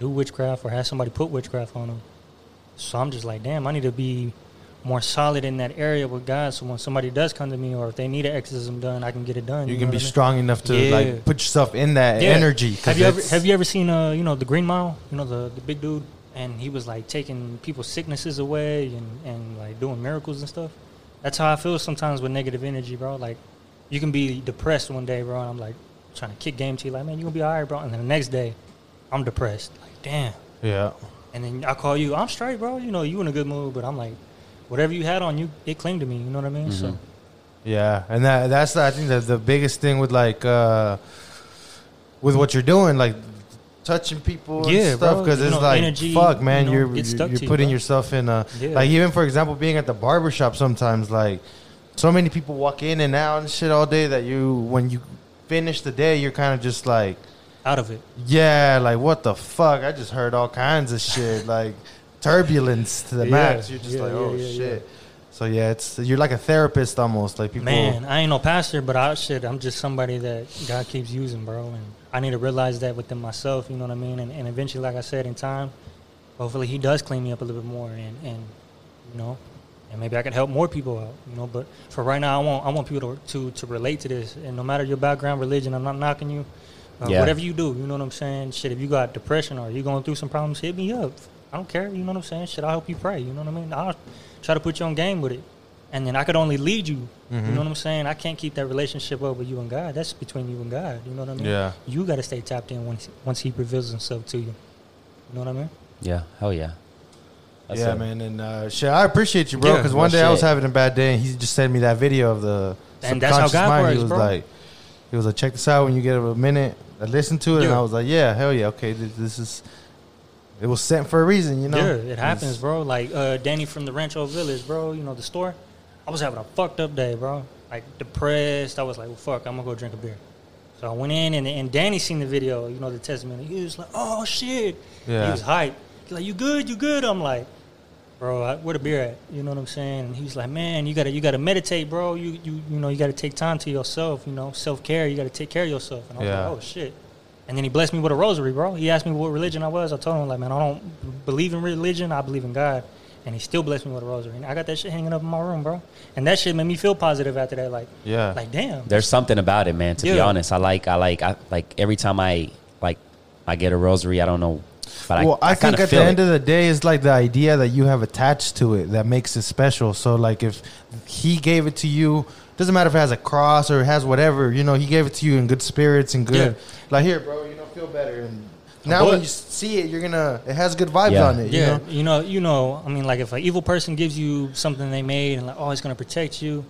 do witchcraft, or have somebody put witchcraft on them. So I'm just like, damn, I need to be more solid in that area with God. So when somebody does come to me, or if they need an exorcism done, I can get it done. you know can be I mean? strong enough to Yeah. like put yourself in that Yeah. energy. 'cause Have you ever have you ever seen uh you know the Green Mile? You know the the big dude, and he was like taking people's sicknesses away and and like doing miracles and stuff. That's how I feel sometimes with negative energy, bro. Like you can be depressed one day, bro, and I'm like trying to kick game to you, like man, you gonna be alright, bro. And then the next day, I'm depressed, like damn. Yeah. And then I call you, I'm straight, bro. You know you in a good mood, but I'm like, whatever you had on you, it clinged to me. You know what I mean? So Yeah, and that that's the, I think the the biggest thing with like uh with what you're doing, like touching people Yeah, and stuff, because it's know, like energy, fuck, man, you know, you're you're, you're to you, putting yourself in a Yeah. like even for example, being at the barber shop sometimes like so many people walk in and out and shit all day that you when you finish the day you're kind of just like out of it. yeah, like what the fuck? I just heard all kinds of shit like turbulence to the Yeah, max. You're just yeah, like oh yeah, shit. So yeah, it's you're like a therapist almost. Like people Man, I ain't no pastor, but I shit, I'm just somebody that God keeps using, bro. And I need to realize that within myself, you know what I mean? And, and eventually, like I said, in time, hopefully He does clean me up a little bit more, and, and you know, and maybe I could help more people out, you know. But for right now, I want I want people to to, to relate to this, and no matter your background, religion, I'm not knocking you. Uh, Yeah. Whatever you do, you know what I'm saying? Shit, if you got depression or you going through some problems, hit me up. I don't care, you know what I'm saying? Shit, I'll help you pray, you know what I mean? I'll try to put you on game with it. And then I could only lead you. You know what I'm saying? I can't keep that relationship up with you and God. That's between you and God. You know what I mean? Yeah. You got to stay tapped in once once He reveals Himself to you. You know what I mean? Yeah, hell yeah. That's yeah, it. man, and uh, shit, I appreciate you, bro. Because no one day I was having a bad day, and he just sent me that video of the And that's how subconscious God mind. He was bro. like, he was like, check this out when you get a minute. I listened to it, and I was like, yeah, hell yeah, okay, this, this is. It was sent for a reason, you know. Yeah, it happens, It's- bro. Like uh, Danny from the Rancho Village, bro. You know the store. I was having a fucked up day, bro. Like depressed. I was like, well, fuck, I'm gonna go drink a beer. So I went in, and, and Danny seen the video. You know the testimony. He was like, oh shit. Yeah. He was hyped. He's like, you good? You good? I'm like, bro, I, where the beer at? You know what I'm saying? And he was like, man, you gotta you gotta meditate, bro. You you you know you gotta take time to yourself. You know self care. You gotta take care of yourself. And I was Yeah. like, oh shit. And then he blessed me with a rosary, bro. He asked me what religion I was. I told him like, man, I don't believe in religion. I believe in God. And he still blessed me with a rosary. And I got that shit hanging up in my room, bro. And that shit made me feel positive after that. Like, Yeah. like damn. There's something about it, man. To be honest, I like, I like, I like every time I like, I get a rosary. I don't know, but well, I, I, think at the feel end of the day, it's like the idea that you have attached to it that makes it special. So, like, if he gave it to you, doesn't matter if it has a cross or it has whatever, you know, he gave it to you in good spirits and good. Yeah. Like, here, bro, you know, feel better. And now But- when you see it, you're gonna. It has good vibes Yeah. on it. You yeah, know? you know, you know. I mean, like if an evil person gives you something they made and like, oh, it's gonna protect you,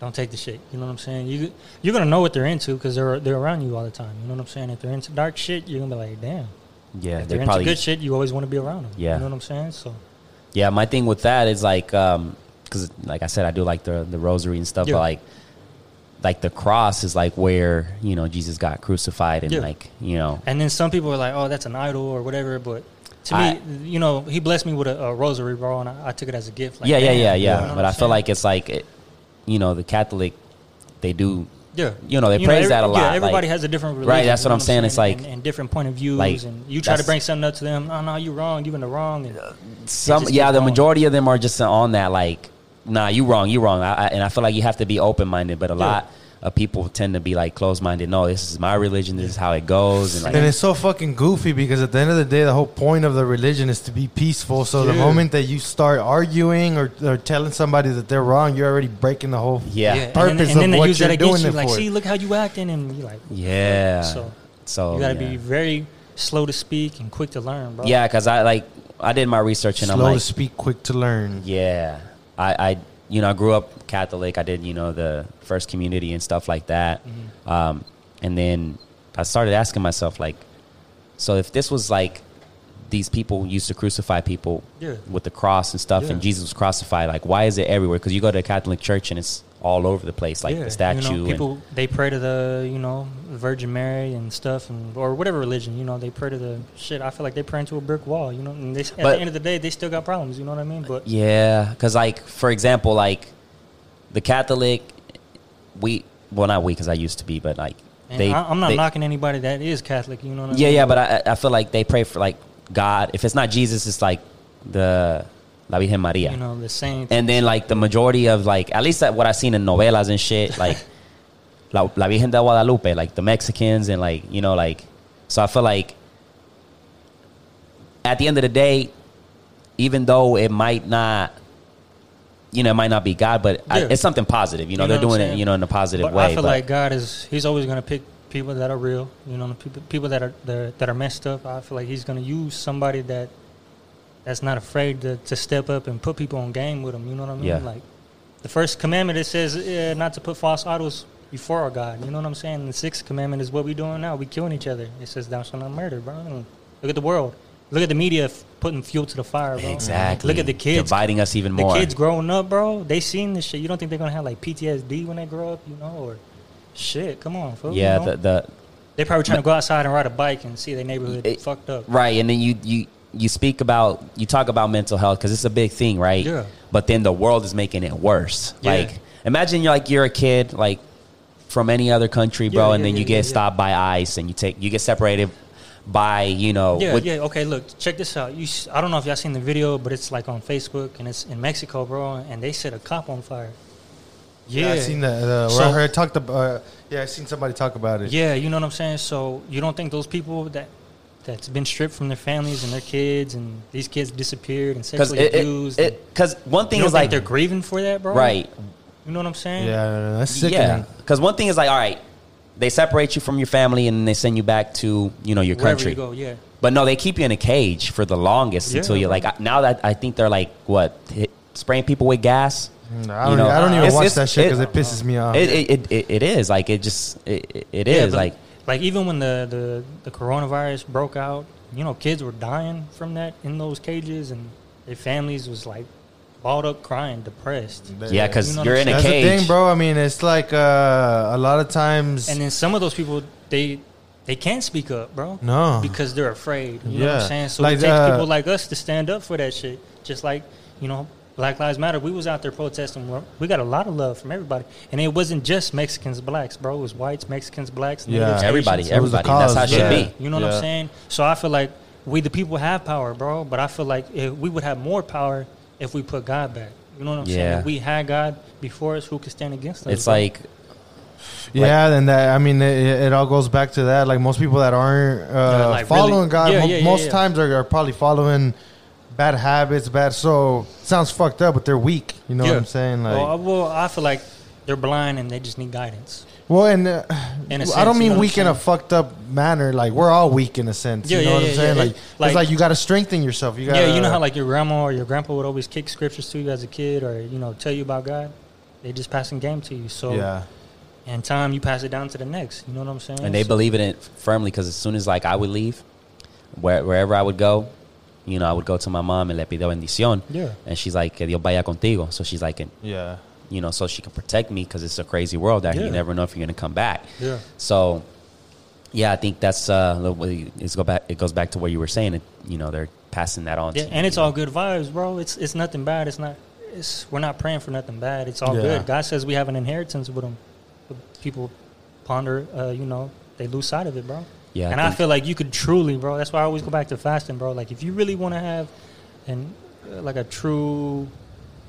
don't take the shit. You know what I'm saying? You you're gonna know what they're into because they're they're around you all the time. You know what I'm saying? If they're into dark shit, you're gonna be like, damn. Yeah, If they they're probably into good shit, you always want to be around them. Yeah. you know what I'm saying? So Yeah, my thing with that is like, um, because like I said, I do like the the rosary and stuff, Yeah. but like, like the cross is like where you know Jesus got crucified and Yeah. like you know, And then some people are like, "Oh, that's an idol or whatever." But to I- me, you know, he blessed me with a, a rosary, bro, and I, I took it as a gift. Like, yeah, yeah, damn, yeah, you know yeah. But I'm feel like it's like, it, you know, the Catholic, they do, yeah, you know, they praise that a lot, Yeah, like- everybody has a different religion, Right, that's what I'm saying, it's like- and, and different point of views, like, and you try to bring something up to them. No, no, you wrong. You're in the wrong. And uh, some, yeah, the going. majority of them are just on that like, nah, you wrong, you wrong, I, I, and I feel like you have to be open minded, but a Yeah. lot, uh, people tend to be like closed-minded. No, this is my religion. This is how it goes. And like, And it's so fucking goofy because at the end of the day, the whole point of the religion is to be peaceful. So the moment that you start arguing or, or telling somebody that they're wrong, you're already breaking the whole. yeah, and yeah, then, purpose and then of they what you're against doing you. it Like, for. see, look how you acting, and you like, yeah. So, so you got to yeah. be very slow to speak and quick to learn, bro. Yeah, because I like I did my research and Slow I'm like, slow to speak, quick to learn. yeah, I, I you know I grew up Catholic. I did you know the first communion and stuff like that, Mm-hmm. um, and then I started asking myself like, so if this was like these people used to crucify people Yeah. with the cross and stuff, and Jesus was crucified, like why is it everywhere? Because you go to a Catholic church and it's all over the place, like Yeah, the statue. You know, people they pray to the you know Virgin Mary and stuff, and or whatever religion. You know, they pray to the shit. I feel like they pray into a brick wall. You know, and they, at But- the end of the day, they still got problems. You know what I mean? But Yeah, because like for example, like the Catholic, we well not we because I used to be, but like they. I, I'm not they- knocking anybody that is Catholic. You know what I Yeah, mean? yeah, but I I feel like they pray for like God. If it's not Jesus, it's like the La Virgen Maria. you know the same. and then like the majority of like at least that what I've seen in novelas and shit like La, La Virgen de Guadalupe, like the Mexicans and like you know like so I feel like at the end of the day, even though it might not. You know, it might not be God, but I, it's something positive. You know, You they're know I'm doing it, you know, in a positive but way. I feel but- like God is He's always gonna pick people that are real. You know, people people that are, that are messed up. I feel like He's gonna use somebody that that's not afraid to, to step up and put people on game with them. You know what I mean? Yeah. Like the first commandment it says uh, not to put false idols before our God. You know what I'm saying? The sixth commandment is what we doing now. We killing each other. It says thou shalt not murder, bro. And Look at the world. Look at the media f- putting fuel to the fire, bro. Exactly. Look at the kids dividing us even the more. The kids growing up, bro, they seen this shit. You don't think they're gonna have like PTSD when they grow up, you know, or shit? Come on, fool. yeah, you know? the, the they probably trying to go outside and ride a bike and see their neighborhood It- fucked up. right, and then you you you speak about you talk about mental health because it's a big thing, right? Yeah. But then the world is making it worse. Yeah. Like, imagine you're like you're a kid like from any other country, bro, Yeah, and yeah, then you yeah, get yeah, yeah. stopped by ICE and you take you get separated by you know Yeah, with- yeah. Okay, look, check this out. You, s- I don't know if y'all seen the video, but it's like on Facebook and it's in Mexico, bro, and they set a cop on fire. Yeah, I seen that. Uh, So- I heard talked about. Uh, yeah, I seen somebody talk about it. Yeah, you know what I'm saying. So you don't think those people that that's been stripped from their families and their kids, and these kids disappeared and because sexually it, abused. it, and- it, cause one you thing don't is think like they're grieving for that, bro? right, You know what I'm saying? Yeah, that's sick. yeah, because one thing is like all right, they separate you from your family and they send you back to you know your Wherever country. you go, yeah. But no, they keep you in a cage for the longest Yeah, until you're like now that I think they're like what hit, spraying people with gas. Mm, I don't, know, I don't even it's- watch it's- that shit because it- it, pisses me off. It, it, it, it, it is like it just it, it- it Yeah, is like like even when the, the the coronavirus broke out, you know, kids were dying from that in those cages, and their families was like balled up, crying, depressed. yeah because You know you're in I'm a That's cage. the thing, bro. I mean, it's like uh, a lot of times. And then some of those people, they they can't speak up, bro. No. because they're afraid. You know what Yeah. I'm saying? So Like, it takes uh, people like us to stand up for that shit. Just like you know, Black Lives Matter. We was out there protesting. We're- got a lot of love from everybody, and it wasn't just Mexicans, blacks, bro. It was whites, Mexicans, blacks, Yeah. natives, everybody, Asians. It was the everybody. That's how it cause, should yeah. be. You know what I'm saying? So I feel like we the people have power, bro. But I feel like if we would have more power if we put God back. You know what I'm saying? If we had God before us, who could stand against us? It's bro? like yeah, and that. I mean, it, it all goes back to that. Like most people that aren't uh, Yeah, like following really- God, yeah, mo- yeah, yeah, most yeah. times are, are probably following bad habits, bad. soul. sounds fucked up, but they're weak. You know what I'm saying? Like, well, I- well, I feel like they're blind and they just need guidance. Well, and uh, In a I sense, don't you mean know weak in a fucked up manner. Like we're all weak in a sense. Yeah, you know yeah, what yeah, I'm saying? yeah. Like, It- it's like- like you got to strengthen yourself. You got yeah, you know how like your grandma or your grandpa would always kick scriptures to you as a kid, or you know tell you about God. They just passing game to you. So yeah, And time, you pass it down to the next. You know what I'm saying? and they So- believe in it firmly because as soon as like I would leave, where, wherever I would go, you know, I would go to my mom and le pido bendición, Yeah. and she's like, que Dios vaya contigo. So she's like, and, yeah. you know, so she can protect me because it's a crazy world out here. Yeah. You never know if you're gonna come back. Yeah. So, yeah, I think that's uh, the way- it's go back. It goes back to what you were saying. It, you know, they're passing that on. Yeah, to and you, it's you know. all good vibes, bro. It's it's nothing bad. It's not. It's we're not praying for nothing bad. It's all Yeah. good. God says we have an inheritance with Him. But people ponder, uh, you know, they lose sight of it, bro. Yeah, and I, think- feel like you could truly, bro. That's why I always go back to fasting, bro. Like if you really want to have, and uh, like a true,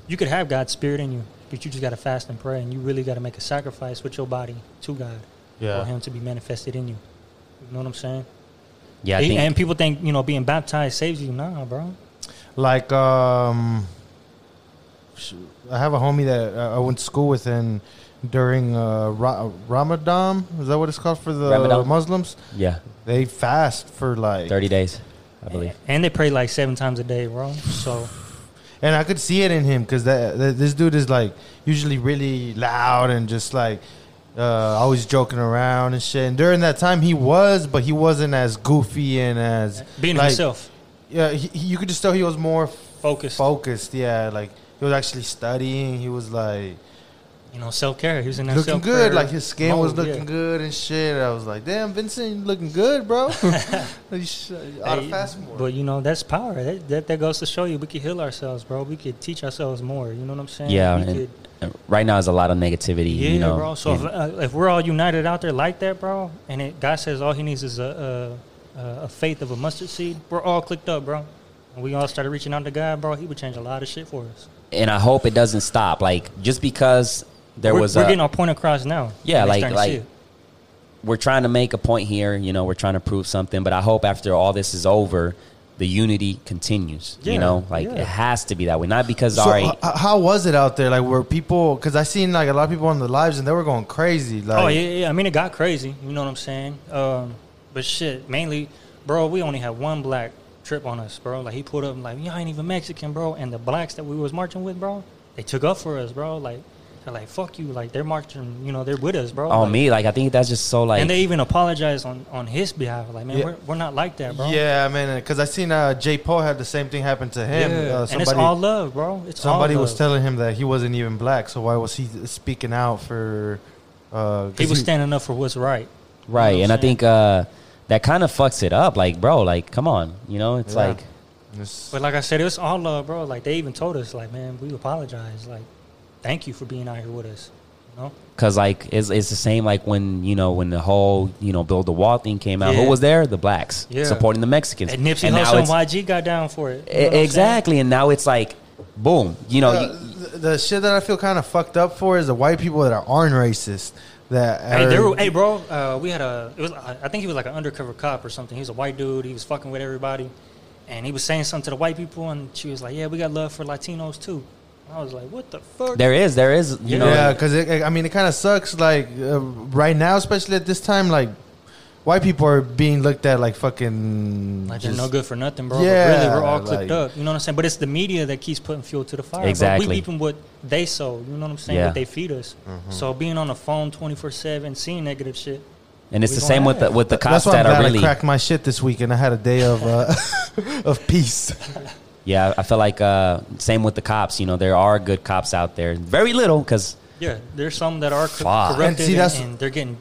you could have God's spirit in you. but you just got to fast and pray, and you really got to make a sacrifice with your body to God Yeah. for Him to be manifested in you. You know what I'm saying? Yeah, I and, think and people think you know being baptized saves you. Nah, bro. Like, um, I have a homie that I went to school with, and during uh, Ra- Ramadan, is that what it's called for the Ramadan? Muslims? yeah, They fast for like, thirty days, I believe. And they pray like seven times a day, bro. So and I could see it in him because that, that this dude is like usually really loud and just like uh, always joking around and shit. And during that time, he was, but he wasn't as goofy and as being like, himself, Yeah, he, he- you could just tell he was more focused. focused. Yeah, like he was actually studying. He was like you know, self care. He was in that looking good. Like his skin was looking yeah. good and shit. I was like, damn, Vincent, you looking good, bro. you should, you ought fast more. But you know, that's power. That, that that goes to show you we could heal ourselves, bro. We could teach ourselves more. You know what I'm saying? Yeah, We and- could, Right now, is a lot of negativity. yeah, you know, bro. So if, uh, if we're all united out there like that, bro, and it, God says all He needs is a, a a faith of a mustard seed, we're all clicked up, bro. And we all started reaching out to God, bro. He would change a lot of shit for us. and I hope it doesn't stop. Like just because there we're, was we're a, getting our point across now. Yeah, like- starting to see like- we're trying to make a point here. You know, we're trying to prove something. But I hope after all this is over, the unity continues. Yeah, you know, like yeah. it has to be that way. Not because so, all right, h- how was it out there? Like, were people? Because I seen like a lot of people on the lives, and they were going crazy. Like, oh yeah, yeah. I mean, it got crazy. You know what I'm saying? Um, but shit, mainly, bro. We only had one black trip on us, bro. Like he pulled up and like, y'all ain't even Mexican, bro. And the blacks that we was marching with, bro, they took up for us, bro. Like, they're like, fuck you. Like they're marching. You know, they're with us, bro. on Like, me, like I think that's just so like. and they even apologized on on his behalf. Like, man, Yeah. we're, we're not like that, bro. Yeah, man. Because I seen uh, J. Paul had the same thing happen to him. Yeah. Uh, and it's somebody all love, bro. It's somebody all was telling him that he wasn't even black. So why was he speaking out for? Uh, 'cause he was standing up for what's right. right, You know and what I think uh, that kind of fucks it up. Like, bro, like come on, you know, it's Yeah. like It's- But like I said, it was all love, bro. Like they even told us, like, man, we apologize. Like, thank you for being out here with us. You know? Cause like it's, it's the same like when you know when the whole you know build the wall thing came out. Who was there? The blacks Yeah. supporting the Mexicans. And Nipsey now Hussle it's- and YG got down for it. You know what I'm saying? exactly, and now it's like, boom. You know, Uh, you, the, the shit that I feel kind of fucked up for is the white people that aren't racist. That Hey, are- there were, hey, bro. Uh, we had a. It was. I I think he was like an undercover cop or something. He was a white dude. He was fucking with everybody, and he was saying something to the white people, and she was like, "Yeah, we got love for Latinos too." I was like, "What the fuck?" there is, there is, you know, yeah, because I mean, it kind of sucks. Like uh, right now, especially at this time, like white people are being looked at like fucking. Like they're just- no good for nothing, bro. Yeah, but really, we're all clipped like- up. You know what I'm saying? But it's the media that keeps putting fuel to the fire. Bro. Exactly. We reaping what they sow. You know what I'm saying? Yeah. What they feed us. Mm-hmm. So being on the phone 24 seven, seeing negative shit. and it's we the same with the with the That's cops that I'm that are glad really. I cracked my shit this week, and I had a day of uh, of peace. Yeah, I feel like uh, same with the cops. You know, there are good cops out there. Very little because Yeah, there's some that are co- corrupted And see, that's- and they're getting,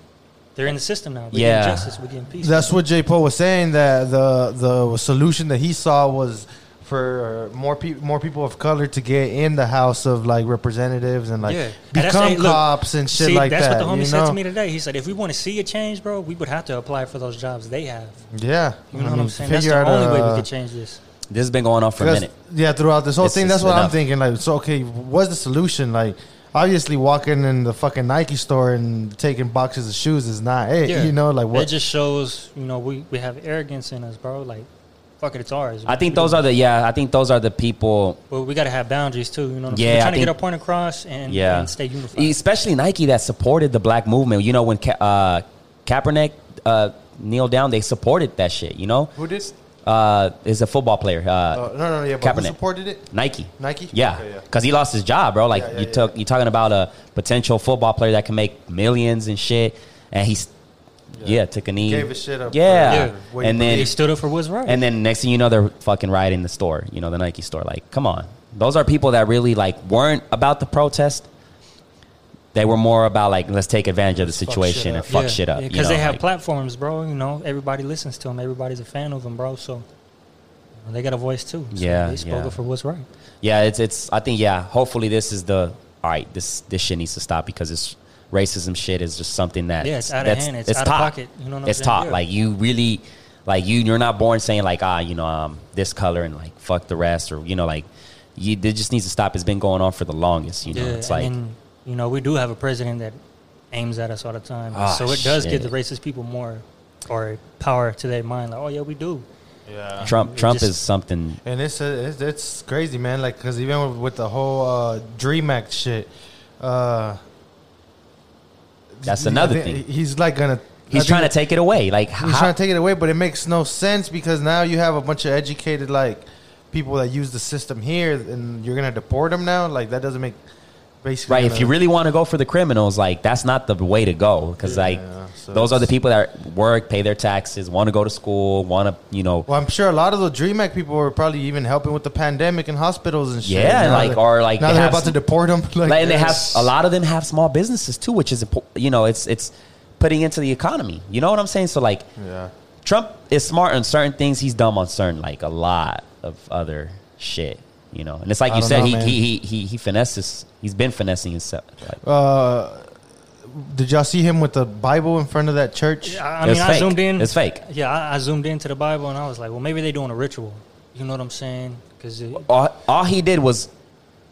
they're in the system now. We're Yeah. getting justice. We're getting peace. That's what J. Paul was saying. That the the solution that he saw was for more people more people of color to get in the House of like representatives and like yeah. And become hey, look, cops and shit see, like that's that. That's what the homie you said know? to me today. He said, if we want to see a change, bro, we would have to apply for those jobs they have. Yeah, You know I what I'm saying? That's the out, only way uh, we could change this. This has been going on for a minute. Yeah, throughout this whole It's thing, just that's what I'm enough. thinking. Like, so okay, what's the solution? Like, obviously, walking in the fucking Nike store and taking boxes of shoes is not it. Yeah. You know, like what It what? just shows, you know, we, we have arrogance in us, bro. Like, fuck it, it's ours. I think those are the yeah. I think those are the people, Well, we got to have boundaries too. You know, what I'm Yeah, saying? We're I trying to get think- our point across and, yeah, and stay unified. especially Nike that supported the black movement. You know, when Ka- uh, Kaepernick uh, kneeled down, they supported that shit. You know, Who did? Uh, is a football player. Uh, Uh, no, no, yeah, but who supported it? Nike. Nike. Yeah, Okay, yeah. because he lost his job, bro. Like Yeah, yeah, you yeah. took, you talking about a potential football player that can make millions and shit, and he's yeah, took a knee, Gave his shit up. Yeah, Yeah. what he and then he stood up for what's right. and then next thing you know, they're fucking rioting the store. You know, the Nike store. Like, come on, those are people that really like weren't about the protest. They were more about like let's take advantage of the Just fuck situation shit and up. fuck shit up. you Because know, they have like- platforms, bro. You know, everybody listens to them. Everybody's a fan of them, bro. So you they got a voice too. So Yeah, they spoke yeah. up for what's right. Yeah, it's it's. I think yeah. Hopefully, this is the all right. This this shit needs to stop because this racism shit is just something that Yeah, it's out of that's- hand. It's out of taught. pocket. You know what I'm it's saying? taught. Yeah. Like you really, like you. You're not born saying like ah, you know, um, this color and like fuck the rest or you know like. you, it just needs to stop. It's been going on for the longest. You know, Yeah, it's like and then, you know, we do have a president that aims at us all the time, Ah, so it does give the racist people more or power to their mind. Like, oh yeah, we do. Yeah. Trump. it Trump just- is something. And it's, uh, it's it's crazy, man. Like, cause even with, with the whole uh, Dream Act shit, uh, That's another he- thing. He's like gonna. He's trying to take it away. Like He's how, trying to take it away, but it makes no sense because now you have a bunch of educated like people that use the system here, and you're gonna deport them now. Like that doesn't make basically right. If you really want to go for the criminals, like that's not the way to go. Because like Yeah, so those are the people that work, pay their taxes, want to go to school, want to you know. Well, I'm sure a lot of the Dream Act people were probably even helping with the pandemic in hospitals and shit. Yeah, Now like, that- or, like, now they they're about some- to deport them. Like, Like, and they have a lot of them have small businesses too, which is you know it's it's putting into the economy. You know what I'm saying? So like Yeah, Trump is smart on certain things. He's dumb on certain like a lot of other shit. You know, and it's like I you said, know, he, he he he he finesses. He's been finessing himself. Like, Uh, did y'all see him with the Bible in front of that church? I, I It's mean, I fake. zoomed in. It's fake. Yeah, I, I zoomed into the Bible and I was like, well, maybe they're doing a ritual. You know what I'm saying? Because all, all he did was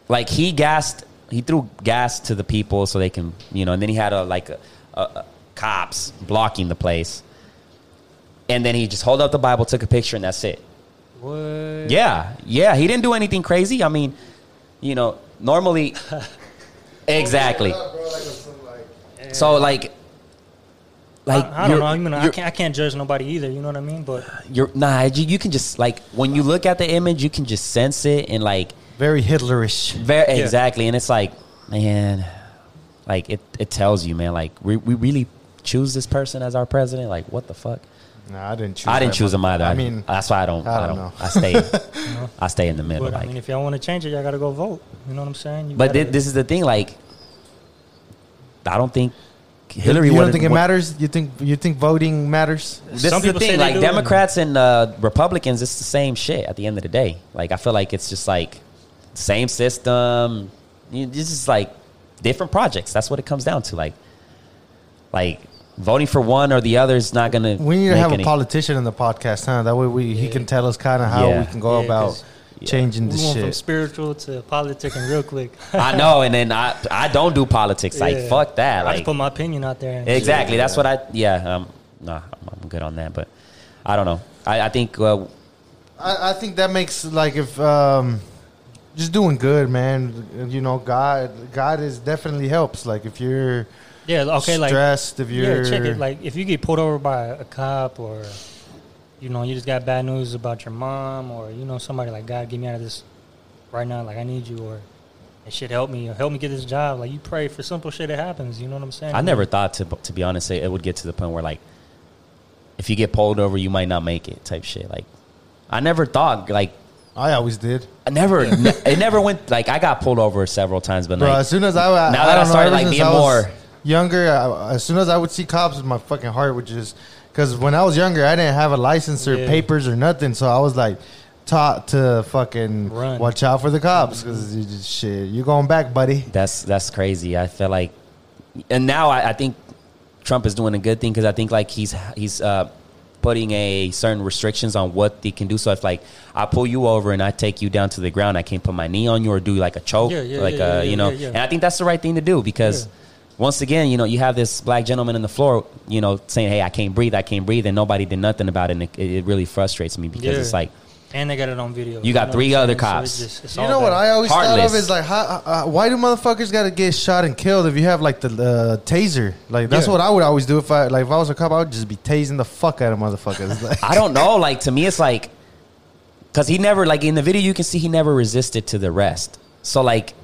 like he gassed. He threw gas to the people so they can you know, and then he had a like a, a, a cops blocking the place. And then he just held up the Bible, took a picture, and that's it. what? Yeah, yeah. He didn't do anything crazy. I mean, you know, normally, exactly. So like, like I, I don't know. I mean, I you're- can't, I can't judge nobody either. You know what I mean? But You're nah. You, you can just like when you look at the image, you can just sense it and like Very Hitlerish. very Yeah. exactly. And it's like, man, like it. It tells you, man. Like we, we really choose this person as our president. Like what the fuck? Nah, I didn't choose. I didn't choose him one. either. I mean, that's why I don't. I I don't don't. know. I stay. I stay in the middle. but I mean, if y'all want to change it, y'all got to go vote. You know what I'm saying? You But gotta- thi- this is the thing, like, I don't think Hillary. you Hillary. don't think it would- matters? You think you think voting matters? This Some is the people say thing, they like Democrats and uh, Republicans, it's the same shit at the end of the day. Like, I feel like it's just like same system. You- It's just like different projects. That's what it comes down to. Like, like voting for one or the other is not gonna. We need to have any- a politician in the podcast, huh? That way we he can tell us kind of how Yeah. we can go Yeah, about 'cause- changing the this went from shit. spiritual to politic and real quick. I know, and then I I don't do politics. Like, Yeah. fuck that. I Like, just put my opinion out there. and- Exactly. That's what I. Yeah. Um. Nah. I'm, I'm good on that, but I don't know. I, I think. Uh, I, I think that makes like if um, just doing good, man. You know, God God is definitely helps. Like if you're Yeah. Okay. Like stressed, if you're yeah, check it. Like if you get pulled over by a cop or you know you just got bad news about your mom or you know somebody like God get me out of this right now. Like I need you or it should help me or help me get this job. Like you pray for simple shit that happens. You know what I'm saying? I never thought to to be honest, it would get to the point where like, if you get pulled over, you might not make it. Type shit. Like, I never thought like. I always did. I never, ne- it never went like I got pulled over several times, but Bro, like, as soon as I, I now I that I don't know, started, like, being I was more- younger, I, as soon as I would see cops, my fucking heart would just because when I was younger, I didn't have a license or Yeah. papers or nothing, so I was like taught to fucking Run. watch out for the cops because shit, you going back, buddy. That's that's crazy. I feel like, and now I, I think Trump is doing a good thing because I think like he's he's uh, putting a certain restrictions on what they can do. So if like I pull you over and I take you down to the ground, I can't put my knee on you or do like a choke, Yeah, yeah, like yeah, uh, yeah, you know. yeah, yeah. And I think that's the right thing to do because. Yeah. Once again, you know, you have this black gentleman on the floor, you know, saying, "Hey, I can't breathe, I can't breathe," and nobody did nothing about it. And it, it really frustrates me because Yeah. it's like, And they got it on video. You got know three other saying? So cops. it's just- it's You all know what. I always thought Heartless. of is like, how, uh, why do motherfuckers got to get shot and killed if you have like the uh, taser? Like that's Yeah. what I would always do if I like if I was a cop, I would just be tasing the fuck out of motherfuckers. Like, I don't know. Like to me, it's like because he never like in the video you can see he never resisted to the rest. So like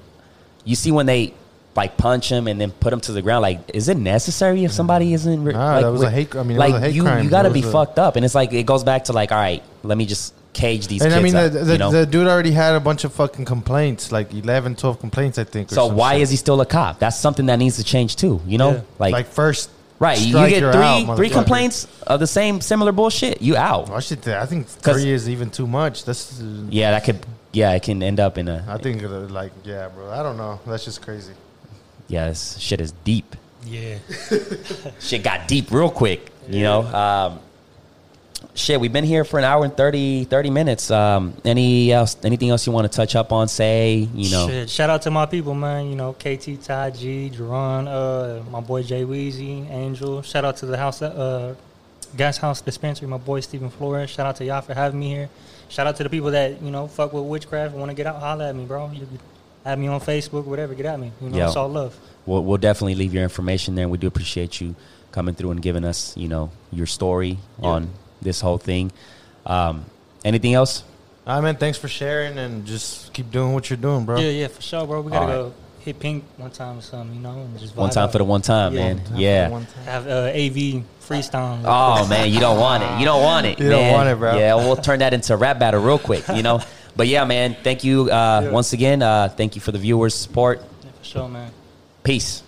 you see when they like punch him and then put him to the ground. Like, is it necessary if somebody isn't? re- Nah, like, that was a hate- I mean, like hate you, crime. you got to be a- fucked up. And it's like it goes back to like, all right, let me just cage these and. I mean, the, the, you know? the dude already had a bunch of fucking complaints, like 11, 12 complaints, I think. so why shit. is he still a cop? That's something that needs to change too. You know, Yeah. like, like first? right? You get three out, three complaints of the same similar bullshit. You out. I should. I think three is even too much. That's. Uh, Yeah, that could. Yeah, it can end up in a. I think uh, like yeah, bro. I don't know. That's just crazy. Yeah, this shit is deep. Yeah. shit got deep real quick. You know, um, shit, we've been here for an hour and 30, 30 minutes. Um, any else? Anything else you want to touch up on? Say, you know, Shit, shout out to my people, man. You know, KT, Ty G, Jerron, uh, my boy Jay Weezy, Angel. Shout out to the house, uh, Gas House Dispensary, my boy Stephen Flores. Shout out to y'all for having me here. Shout out to the people that you know fuck with witchcraft. Want to get out? Holla at me, bro. You add me on Facebook, whatever. Get at me. You know, Yo. it's all love. we'll, we'll definitely leave your information there. And we do appreciate you coming through and giving us, you know, your story Yeah. on this whole thing. Um, anything else? I mean, thanks for sharing and just keep doing what you're doing, bro. Yeah, yeah, for sure, bro. We gotta All right. go hit pink one time or something, you know, and just One time out. for the one time, Yeah. man. Time Yeah. one time. have uh, AV freestyle. Oh man, you don't want it. You don't want it. You don't want it, bro. Yeah, we'll turn that into rap battle real quick. You know. But yeah, man. Thank you uh, Yeah. once again. Uh, thank you for the viewers' support. Yeah, for sure, man. Peace.